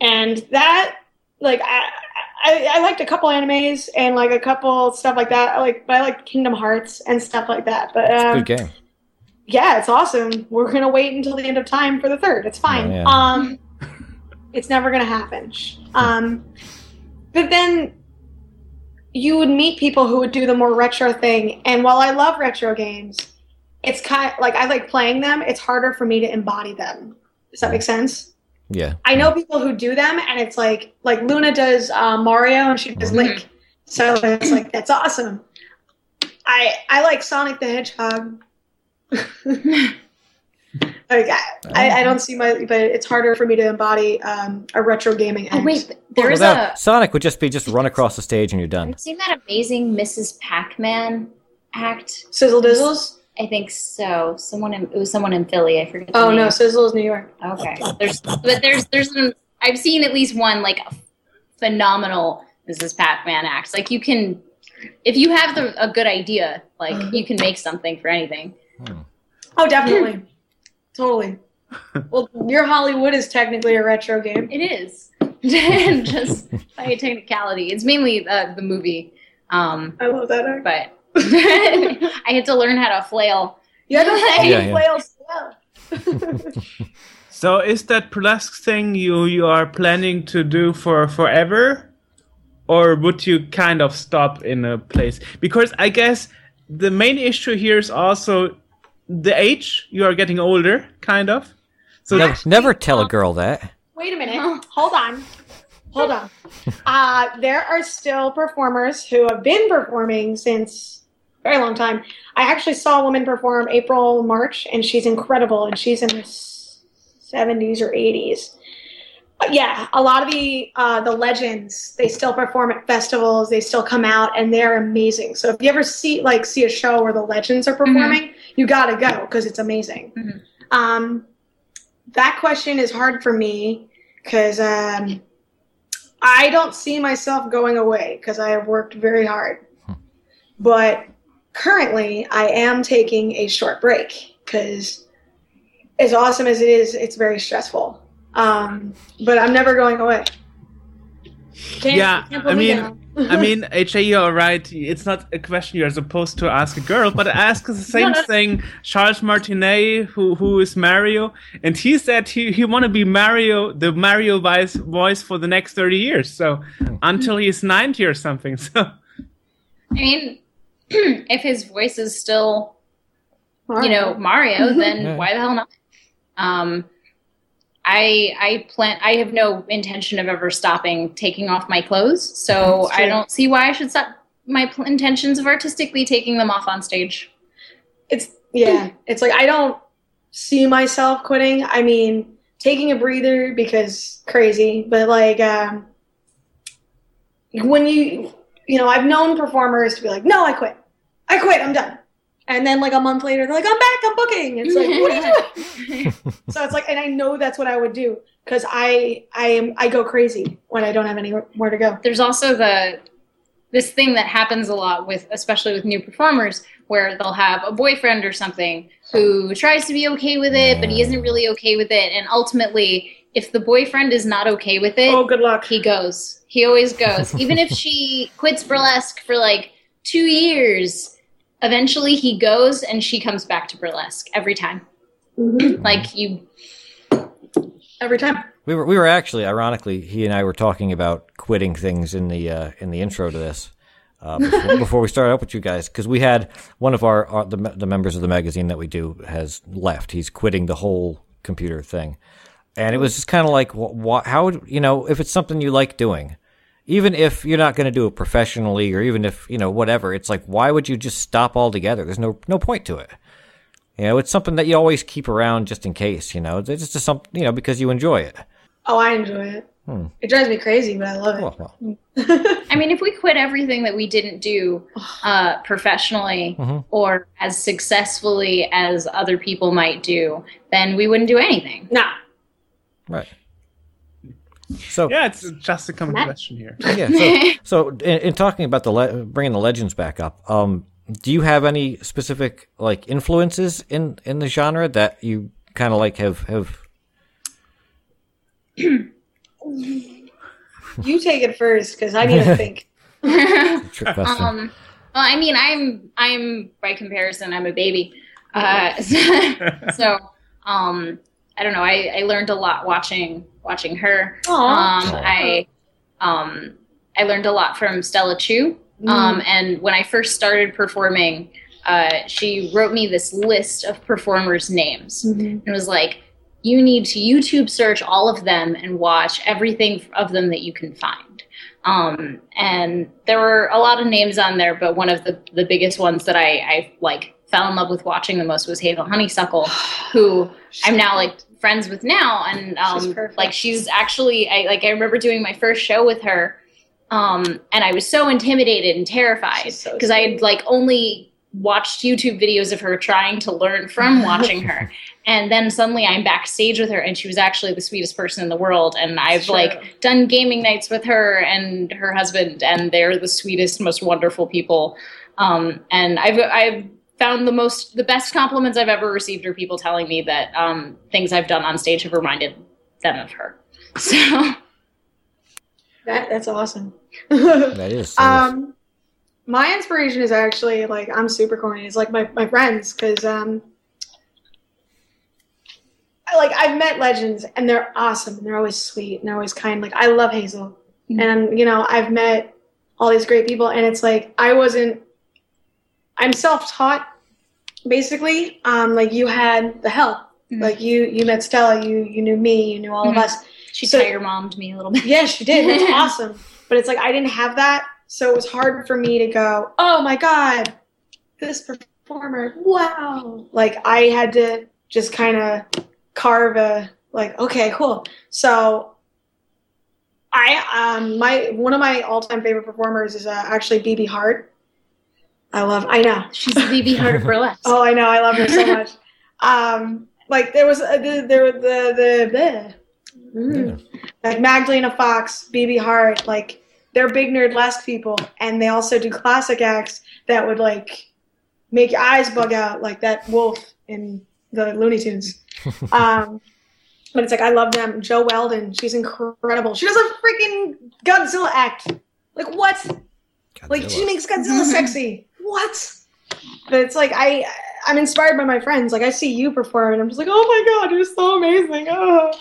and that like I I, I liked a couple animes and like a couple stuff like that. I like, but I like Kingdom Hearts and stuff like that. But um, Good game. Yeah, it's awesome. We're gonna wait until the end of time for the third. It's fine. Oh, yeah. Um, it's never gonna happen. Um, but then you would meet people who would do the more retro thing. And while I love retro games, it's kind of like I like playing them. It's harder for me to embody them. Does that make sense? Yeah. I know people who do them, and it's like like Luna does uh, Mario and she does Mhm. Link, so it's like that's awesome. I I like Sonic the Hedgehog. Like I, I, I don't see my, but it's harder for me to embody um, a retro gaming. Oh wait, there's Well, a. Sonic would just be just run across the stage and you're done. Have you seen that amazing Mrs. Pac-Man act? Sizzle Dizzles. I think so. Someone in, it was someone in Philly. I forget. The Oh name. no, Sizzle is New York. Okay. There's but there's there's an, I've seen at least one like phenomenal Mrs. Pac-Man act. Like you can if you have the, a good idea, like you can make something for anything. Oh, definitely, totally. Well, your Hollywood is technically a retro game. It is just by technicality. It's mainly uh, the movie, um, I love that. Art. but I had to learn how to flail. You had to play Yeah, yeah. whales well. So is that burlesque thing you you are planning to do for forever, or would you kind of stop in a place? Because I guess the main issue here is also the age. You are getting older, kind of. So Never, never tell a girl that. Wait a minute. Hold on. Hold on. Uh, there are still performers who have been performing since a very long time. I actually saw a woman perform April, March, and she's incredible, and she's in her 70s or 80s. Yeah, a lot of the uh, the legends they still perform at festivals. They still come out, and they're amazing. So if you ever see like see a show where the legends are performing, you gotta go because it's amazing. Mhm. Um, that question is hard for me because um, I don't see myself going away because I have worked very hard. But currently, I am taking a short break because, as awesome as it is, it's very stressful. Um, but I'm never going away. Can't- Yeah, can't I mean- I mean, HA, you're right. It's not a question you're supposed to ask a girl, but ask the same no. thing. Charles Martinet, who who is Mario, and he said he he want to be Mario, the Mario voice voice for the next thirty years. So until he's ninety or something. So I mean, if his voice is still you know Mario, then Yeah. why the hell not? Um, I I plan. I have no intention of ever stopping taking off my clothes, so I don't see why I should stop my pl- intentions of artistically taking them off on stage. it's yeah it's like i don't see myself quitting i mean taking a breather because crazy but like um when you you know i've known performers to be like no i quit i quit i'm done and then like a month later they're like i'm back i'm booking. It's like what are you doing? So it's like and i know that's what i would do because i i am i go crazy when i don't have anywhere to go. There's also the this thing that happens a lot with especially with new performers where they'll have a boyfriend or something who tries to be okay with it but he isn't really okay with it. And ultimately if the boyfriend is not okay with it oh good luck. he goes. He always goes. Even if she quits burlesque for like two years eventually he goes and she comes back to burlesque every time Mhm. like you every time We were we were actually ironically he and I were talking about quitting things in the uh, in the intro to this uh, before, before we started up with you guys because we had one of our, our the, the members of the magazine that we do has left. He's quitting the whole computer thing, and it was just kind of like wh- wh- how would you know if it's something you like doing. Even if you're not going to do it professionally, or even if you know whatever, it's like why would you just stop altogether? There's no no point to it. You know, it's something that you always keep around just in case. You know, it's just something you know because you enjoy it. oh i enjoy it Hmm. it drives me crazy but i love it Well, well. I mean, if we quit everything that we didn't do uh, professionally Mhm. or as successfully as other people might do, then we wouldn't do anything. nah Right. So yeah, yeah, it's just a common Matt? question here. so, so in, in talking about the le- bringing the legends back up, um, do you have any specific like influences in in the genre that you kind of like have have? you take it first because I need to think. Trick question. um, well, I mean, I'm I'm by comparison, I'm a baby. Uh, so um, I don't know. I, I learned a lot watching watching her. Aw. Um, I um, I learned a lot from Stella Chuu. Mm. Um, and when I first started performing, uh, she wrote me this list of performers' names. Mhm. and was like, you need to YouTube search all of them and watch everything of them that you can find. Um, and there were a lot of names on there, but one of the, the biggest ones that I, I like fell in love with watching the most was Hazel Honeysuckle, who I'm now like friends with now. And um, perfect. like she's actually, I like I remember doing my first show with her, um, and I was so intimidated and terrified She's so because I had like only watched YouTube videos of her trying to learn from watching her. And then suddenly I'm backstage with her and she was actually the sweetest person in the world. And I've like done gaming nights with her and her husband and they're the sweetest, most wonderful people. Um, and I've, I've found the most, the best compliments I've ever received are people telling me that um, things I've done on stage have reminded them of her. So That that's awesome. That is. that is. um, my inspiration is actually like I'm super corny. It's like my my friends because um, I, like I've met legends and they're awesome and they're always sweet and they're always kind. Like I love Hazel, Mhm. and you know I've met all these great people and it's like I wasn't. I'm self-taught, basically. Um, like you had the help. Mhm. Like you you met Stella. You you knew me. You knew all Mhm. of us. she So- tiger mommed me a little bit. Yes, she did. That's awesome. But it's like I didn't have that, so it was hard for me to go, "Oh my god, this performer, wow!" Like I had to just kind of carve a like, okay, cool. So I um my one of my all time favorite performers is uh, actually BB Hart. I love. I know. She's the BB Heart of burlesque. Oh, I know. I love her so much. Um, like there was uh, the there were the the, the mm. like Magdalena Fox, BB Hart, like they're big nerd nerdlesque people, and they also do classic acts that would like make your eyes bug out, like that wolf in the Looney Tunes. um, but it's like I love them. Jo Weldon, she's incredible. She does a freaking Godzilla act. Like what? Like she makes Godzilla sexy. What? But it's like I I'm inspired by my friends. Like I see you perform and I'm just like, oh my god, you're so amazing. Oh.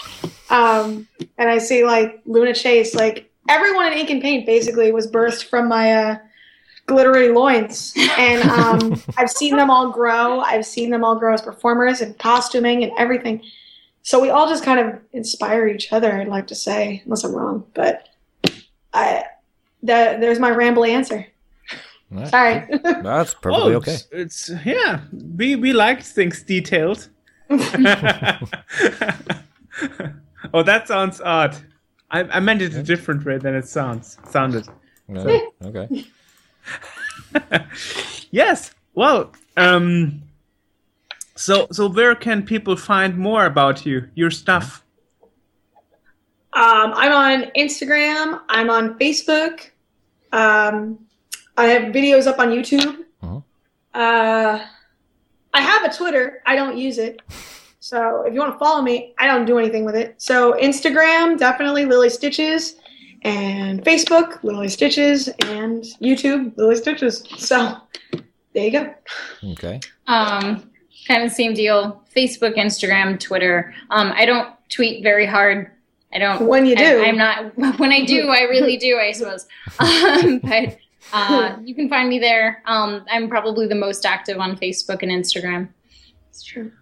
Um, and I see like Luna Chase, like everyone in Ink and Paint basically was birthed from my uh, glittery loins. And um, I've seen them all grow. I've seen them all grow as performers and costuming and everything. So we all just kind of inspire each other. I'd like to say, unless I'm wrong, but I that there's my rambly answer. Right. Sorry. That's perfectly oh, okay. It's, it's yeah. We we like things detailed. oh, that sounds odd. I, I meant it a different way than it sounds sounded. Yeah, okay. Yes. Well, um, so so where can people find more about you, your stuff? Um, I'm on Instagram. I'm on Facebook. Um, I have videos up on YouTube. Mhm. Uh, I have a Twitter. I don't use it. So if you want to follow me, I don't do anything with it. So Instagram, definitely Lily Stitches, and Facebook, Lily Stitches, and YouTube, Lily Stitches. So there you go. Okay. Um, kind of the same deal. Facebook, Instagram, Twitter. Um, I don't tweet very hard. I don't. When you do. I, am not. When I do, I really do. I suppose. Um, but uh, you can find me there. Um, I'm probably the most active on Facebook and Instagram. It's true.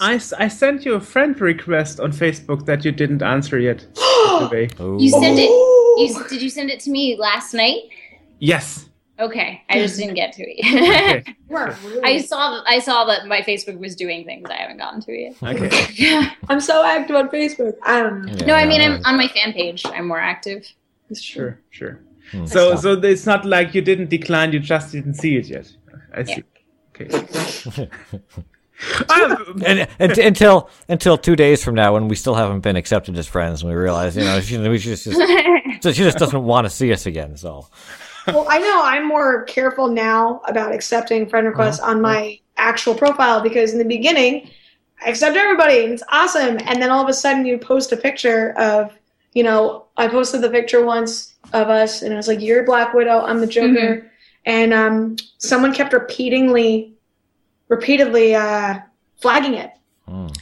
I, I sent you a friend request on Facebook that you didn't answer yet. today. Oh. You sent it. You, did you send it to me last night? Yes. Okay, I just didn't get to it. Okay. We're I saw. I saw that my Facebook was doing things I haven't gotten to yet. Okay. Yeah. I'm so active on Facebook. I. Yeah, No, I mean no, I'm on my fan page. I'm more active. Sure. Sure. Hmm. So so it's not like you didn't decline. You just didn't see it yet. I see. Okay. Um, and, and until until two days from now, when we still haven't been accepted as friends, and we realize, you know, she, we just, just so she just doesn't want to see us again. So Well, I know I'm more careful now about accepting friend requests on my actual profile because in the beginning, I accept everybody and it's awesome. And then all of a sudden you post a picture of you know, I posted the picture once of us, and I was like, "You're Black Widow, I'm the Joker," and um, someone kept repeatedly, repeatedly uh, flagging it.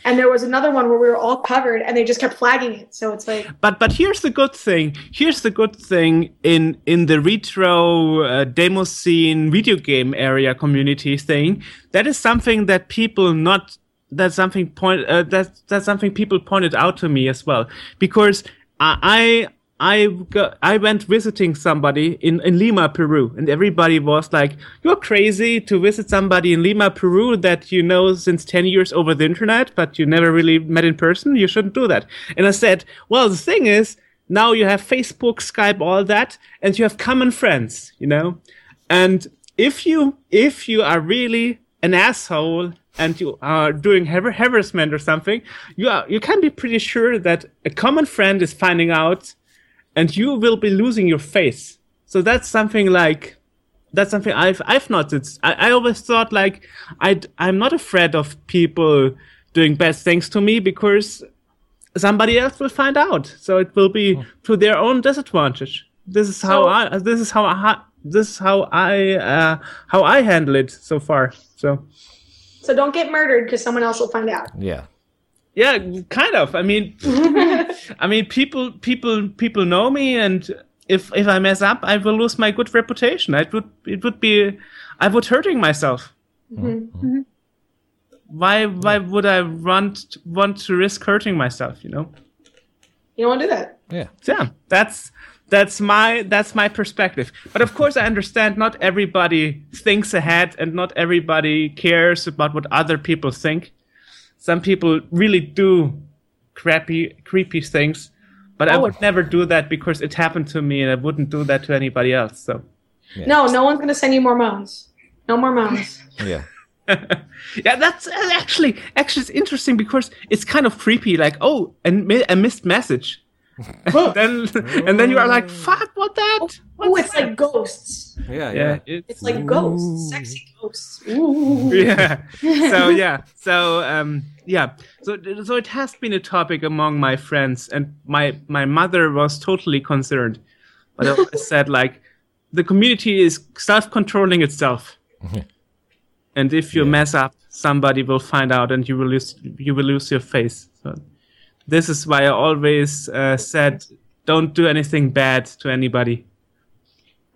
And there was another one where we were all covered, and they just kept flagging it. So it's like, But but here's the good thing. Here's the good thing in in the retro uh, demo scene video game area community thing. That is something that people not that's something point uh, that's that's something people pointed out to me as well because I I got, I went visiting somebody in, in Lima, Peru, and everybody was like, "You're crazy to visit somebody in Lima, Peru that you know since ten years over the internet, but you never really met in person. You shouldn't do that." And I said, "Well, the thing is, now you have Facebook, Skype, all that, and you have common friends, you know, and if you if you are really an asshole and you are doing har- harassment or something, you are you can be pretty sure that a common friend is finding out." and you will be losing your face. So that's something like that's something I've I've noticed. I, I always thought like I I'm not afraid of people doing bad things to me because somebody else will find out. So it will be to their own disadvantage. This is how So- I this is how I this is how I uh, how I handle it so far. So so don't get murdered because someone else will find out. Yeah. yeah, kind of. I mean, I mean, people, people, people know me, and if if I mess up, I will lose my good reputation. It would it would be I would hurting myself. Mm-hmm. Mm-hmm. Mm-hmm. Why why would I want want to risk hurting myself? You know. You don't want to do that. Yeah. Yeah, that's that's my that's my perspective. But of course, I understand not everybody thinks ahead, and not everybody cares about what other people think. Some people really do crappy, creepy things, but I Oh. would never do that because it happened to me, and I wouldn't do that to anybody else. So. No, no one's gonna send you more moans. No more moans. Yeah. yeah, that's uh, actually actually it's interesting because it's kind of creepy. Like, oh, and a missed message. then and then you are like, fuck, what that? oh, What's it's like ghosts. Yeah. yeah, Yeah. It's like ghosts, sexy ghosts. Ooh. yeah. So yeah. So um yeah. So so it has been a topic among my friends, and my my mother was totally concerned, but I always said like, the community is self controlling itself, and if you mess up, somebody will find out, and you will lose you will lose your face. So this is why I always uh, said, don't do anything bad to anybody.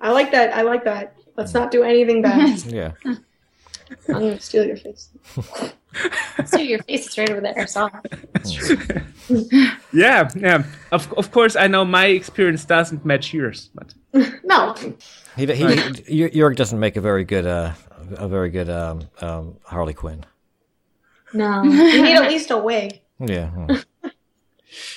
I like that. I like that. Let's not do anything bad. Yeah. I'm gonna steal your face. So your face is right over there. I saw. Yeah, yeah. Of of course, I know my experience doesn't match yours, but. No, He, he, he Jörg doesn't make a very good uh a very good um, um Harley Quinn. no. You need at least a wig. Yeah.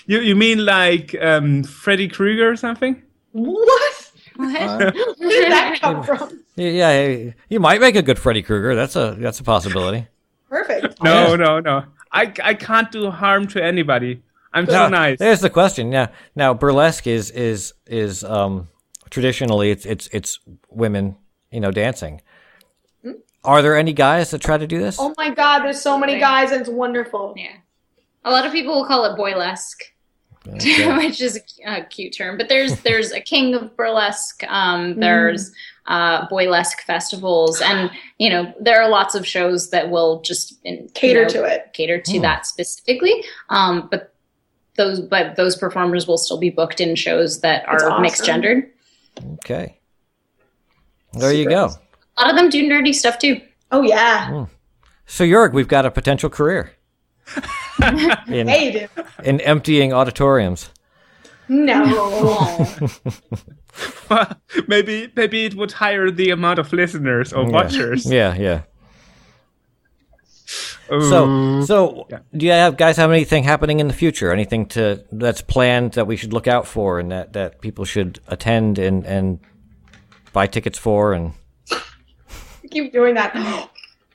Hmm. You you mean like um, Freddy Krueger or something? What? What? Where did that come from? Yeah, yeah, you might make a good Freddy Krueger. That's a that's a possibility. Perfect. No, no, no. I, I can't do harm to anybody. I'm so Now, nice. There's the question. Yeah. Now burlesque is is is um traditionally it's it's it's women, you know, dancing. Are there any guys that try to do this? Oh my god, there's so many guys and it's wonderful. Yeah. A lot of people will call it boylesque, Okay. which is a, a cute term. But there's there's a king of burlesque. Um, there's uh, boylesque festivals, and you know there are lots of shows that will just in, Cater you know, to it. cater to that specifically. Um, but those but those performers will still be booked in shows that are awesome. mixed gendered. Okay. There you go. awesome. A lot of them do nerdy stuff too. Oh yeah. So Jörg, we've got a potential career in Hey, in emptying auditoriums. No. maybe maybe it would higher the amount of listeners or watchers. Yeah, yeah. Ooh. So, so do you have guys have anything happening in the future? Anything to that's planned that we should look out for, and that that people should attend and and buy tickets for? And Keep doing that.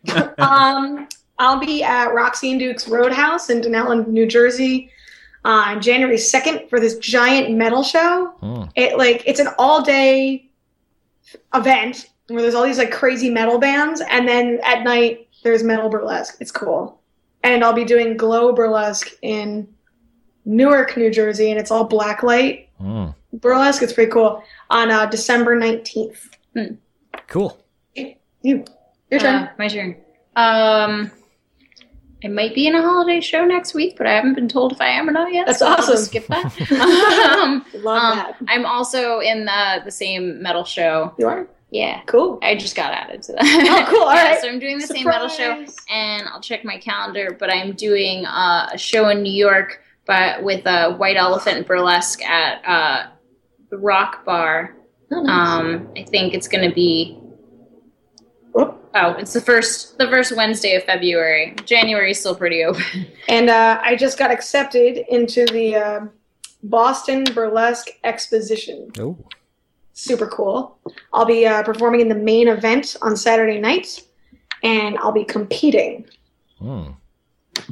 um, I'll be at Roxy and Duke's Roadhouse in Dunellen, New Jersey, uh, on January second for this giant metal show. Hmm. It like it's an all day event where there's all these like crazy metal bands, and then at night there's metal burlesque. It's cool, and I'll be doing glow burlesque in Newark, New Jersey, and it's all black light Mm, burlesque. It's pretty cool. On uh, December nineteenth. cool. You, your turn. Uh, my turn. Um, I might be in a holiday show next week, but I haven't been told if I am or not yet. That's so awesome. skip that. um, Love um, that. I'm also in the the same metal show. You are Yeah, cool. I just got added to that. Oh, cool. All yeah, right. So I'm doing the same metal show, and I'll check my calendar. But I'm doing uh, a show in New York, but with a White Elephant Burlesque at uh, the Rock Bar. Oh, nice. Um, I think it's going to be. Whoop. Oh, it's the first the first Wednesday of February. January is still pretty open. And uh, I just got accepted into the uh, Boston Burlesque Exposition. Oh, Super cool. I'll be uh, performing in the main event on Saturday night, and I'll be competing. mm.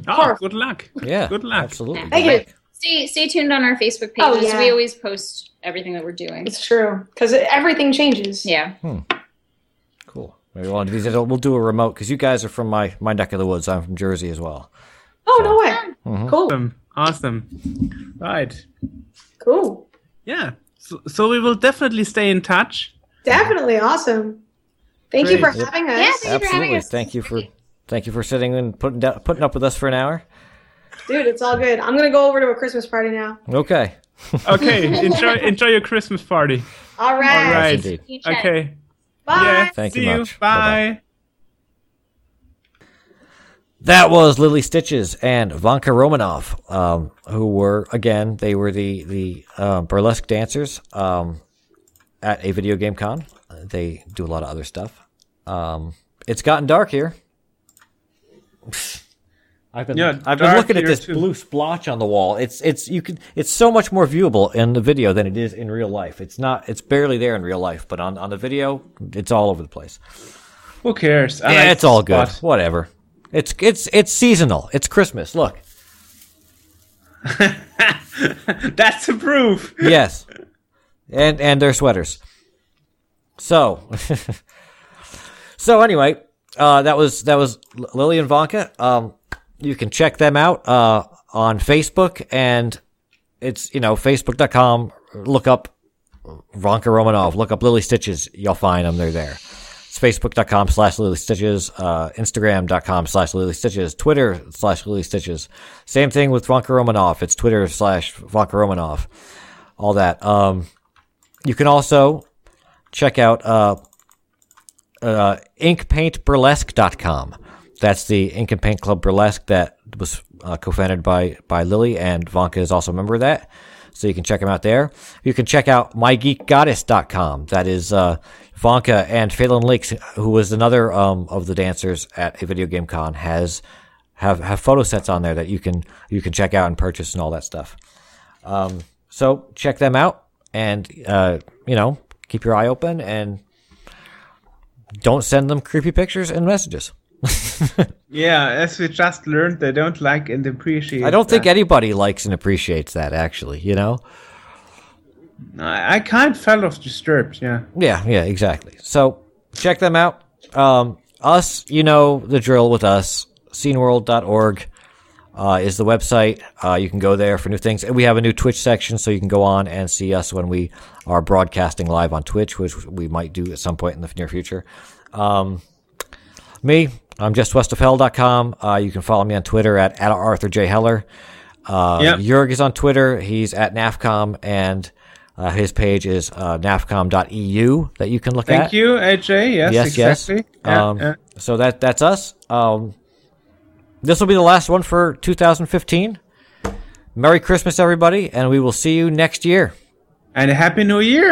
Oh, good luck. yeah. Good luck. Absolutely. Thank you. luck. Stay stay tuned on our Facebook Oh, yeah. We always post everything that we're doing. It's true because everything changes. Yeah. Cool. Maybe one of these days we'll do a remote because you guys are from my my neck of the woods. I'm from Jersey as well. Oh no way. Mhm. Cool. Awesome. Awesome. Right. Cool. Yeah. So, so we will definitely stay in touch. Definitely awesome. Thank you for having us. Yeah, thank you for having Absolutely. us. Thank you for thank you for sitting and putting down, putting up with us for an hour. Dude, it's all good. I'm gonna go over to a Christmas party now. Okay. Okay. enjoy enjoy your Christmas party. All right. All right. Indeed. Okay. Bye. Yeah. Thank See you you. much. Bye. Bye-bye. That was Lily Stitches and Vanka Romanoff, um, who were again they were the the uh, burlesque dancers um, at a video game con. They do a lot of other stuff. Um, it's gotten dark here. I've been Yeah, I've been looking at this too. blue splotch on the wall. It's it's you can it's so much more viewable in the video than it is in real life. It's not it's barely there in real life, but on, on the video it's all over the place. Who cares? I Yeah, like it's all good. spot. Whatever. It's it's it's seasonal. It's Christmas. Look. That's the proof. Yes. And and their sweaters. So So anyway, uh that was that was Lily and Vanka. Um you can check them out uh on Facebook and it's you know facebook.com look up Vanka Romanov, look up Lily Stitches, you'll find them they're there. It's facebook.com slash Lily Stitches, uh, Instagram.com slash Lily Stitches, Twitter slash Lily Stitches. Same thing with Vanka Romanov. It's Twitter slash Vanka Romanov. All that. Um, you can also check out, uh, uh, inkpaintburlesque.com. That's the Ink and Paint Club Burlesque that was uh, co-founded by, by Lily and Vanka is also a member of that. So you can check them out there. You can check out mygeekgoddess.com. That is, uh, Vanka and Phelan Lakes, who was another, um, of the dancers at a video game con has, have, have photo sets on there that you can, you can check out and purchase and all that stuff. Um, so check them out and, uh, you know, keep your eye open and don't send them creepy pictures and messages. Yeah, as we just learned, they don't like and appreciate. I don't think anybody likes and appreciates that actually, you know? I, I can't feel of disturbed. Yeah. Yeah, yeah, exactly. So check them out. Um, us, you know the drill with us. Sceneworld.org uh, is the website. Uh, you can go there for new things. And we have a new Twitch section, so you can go on and see us when we are broadcasting live on Twitch, which we might do at some point in the near future. Um, me, I'm justwestofhell.com. Uh, you can follow me on Twitter at, at Arthur J. Heller. Uh, Yep. Jörg is on Twitter. He's at NAFCOM, and uh, his page is uh, nafcom.eu that you can look at. Thank you, AJ. Yes, Yes, exactly. yes. Yeah, um, yeah. So that that's us. Um, this will be the last one for 2015. Merry Christmas, everybody, and we will see you next year. And a happy new year.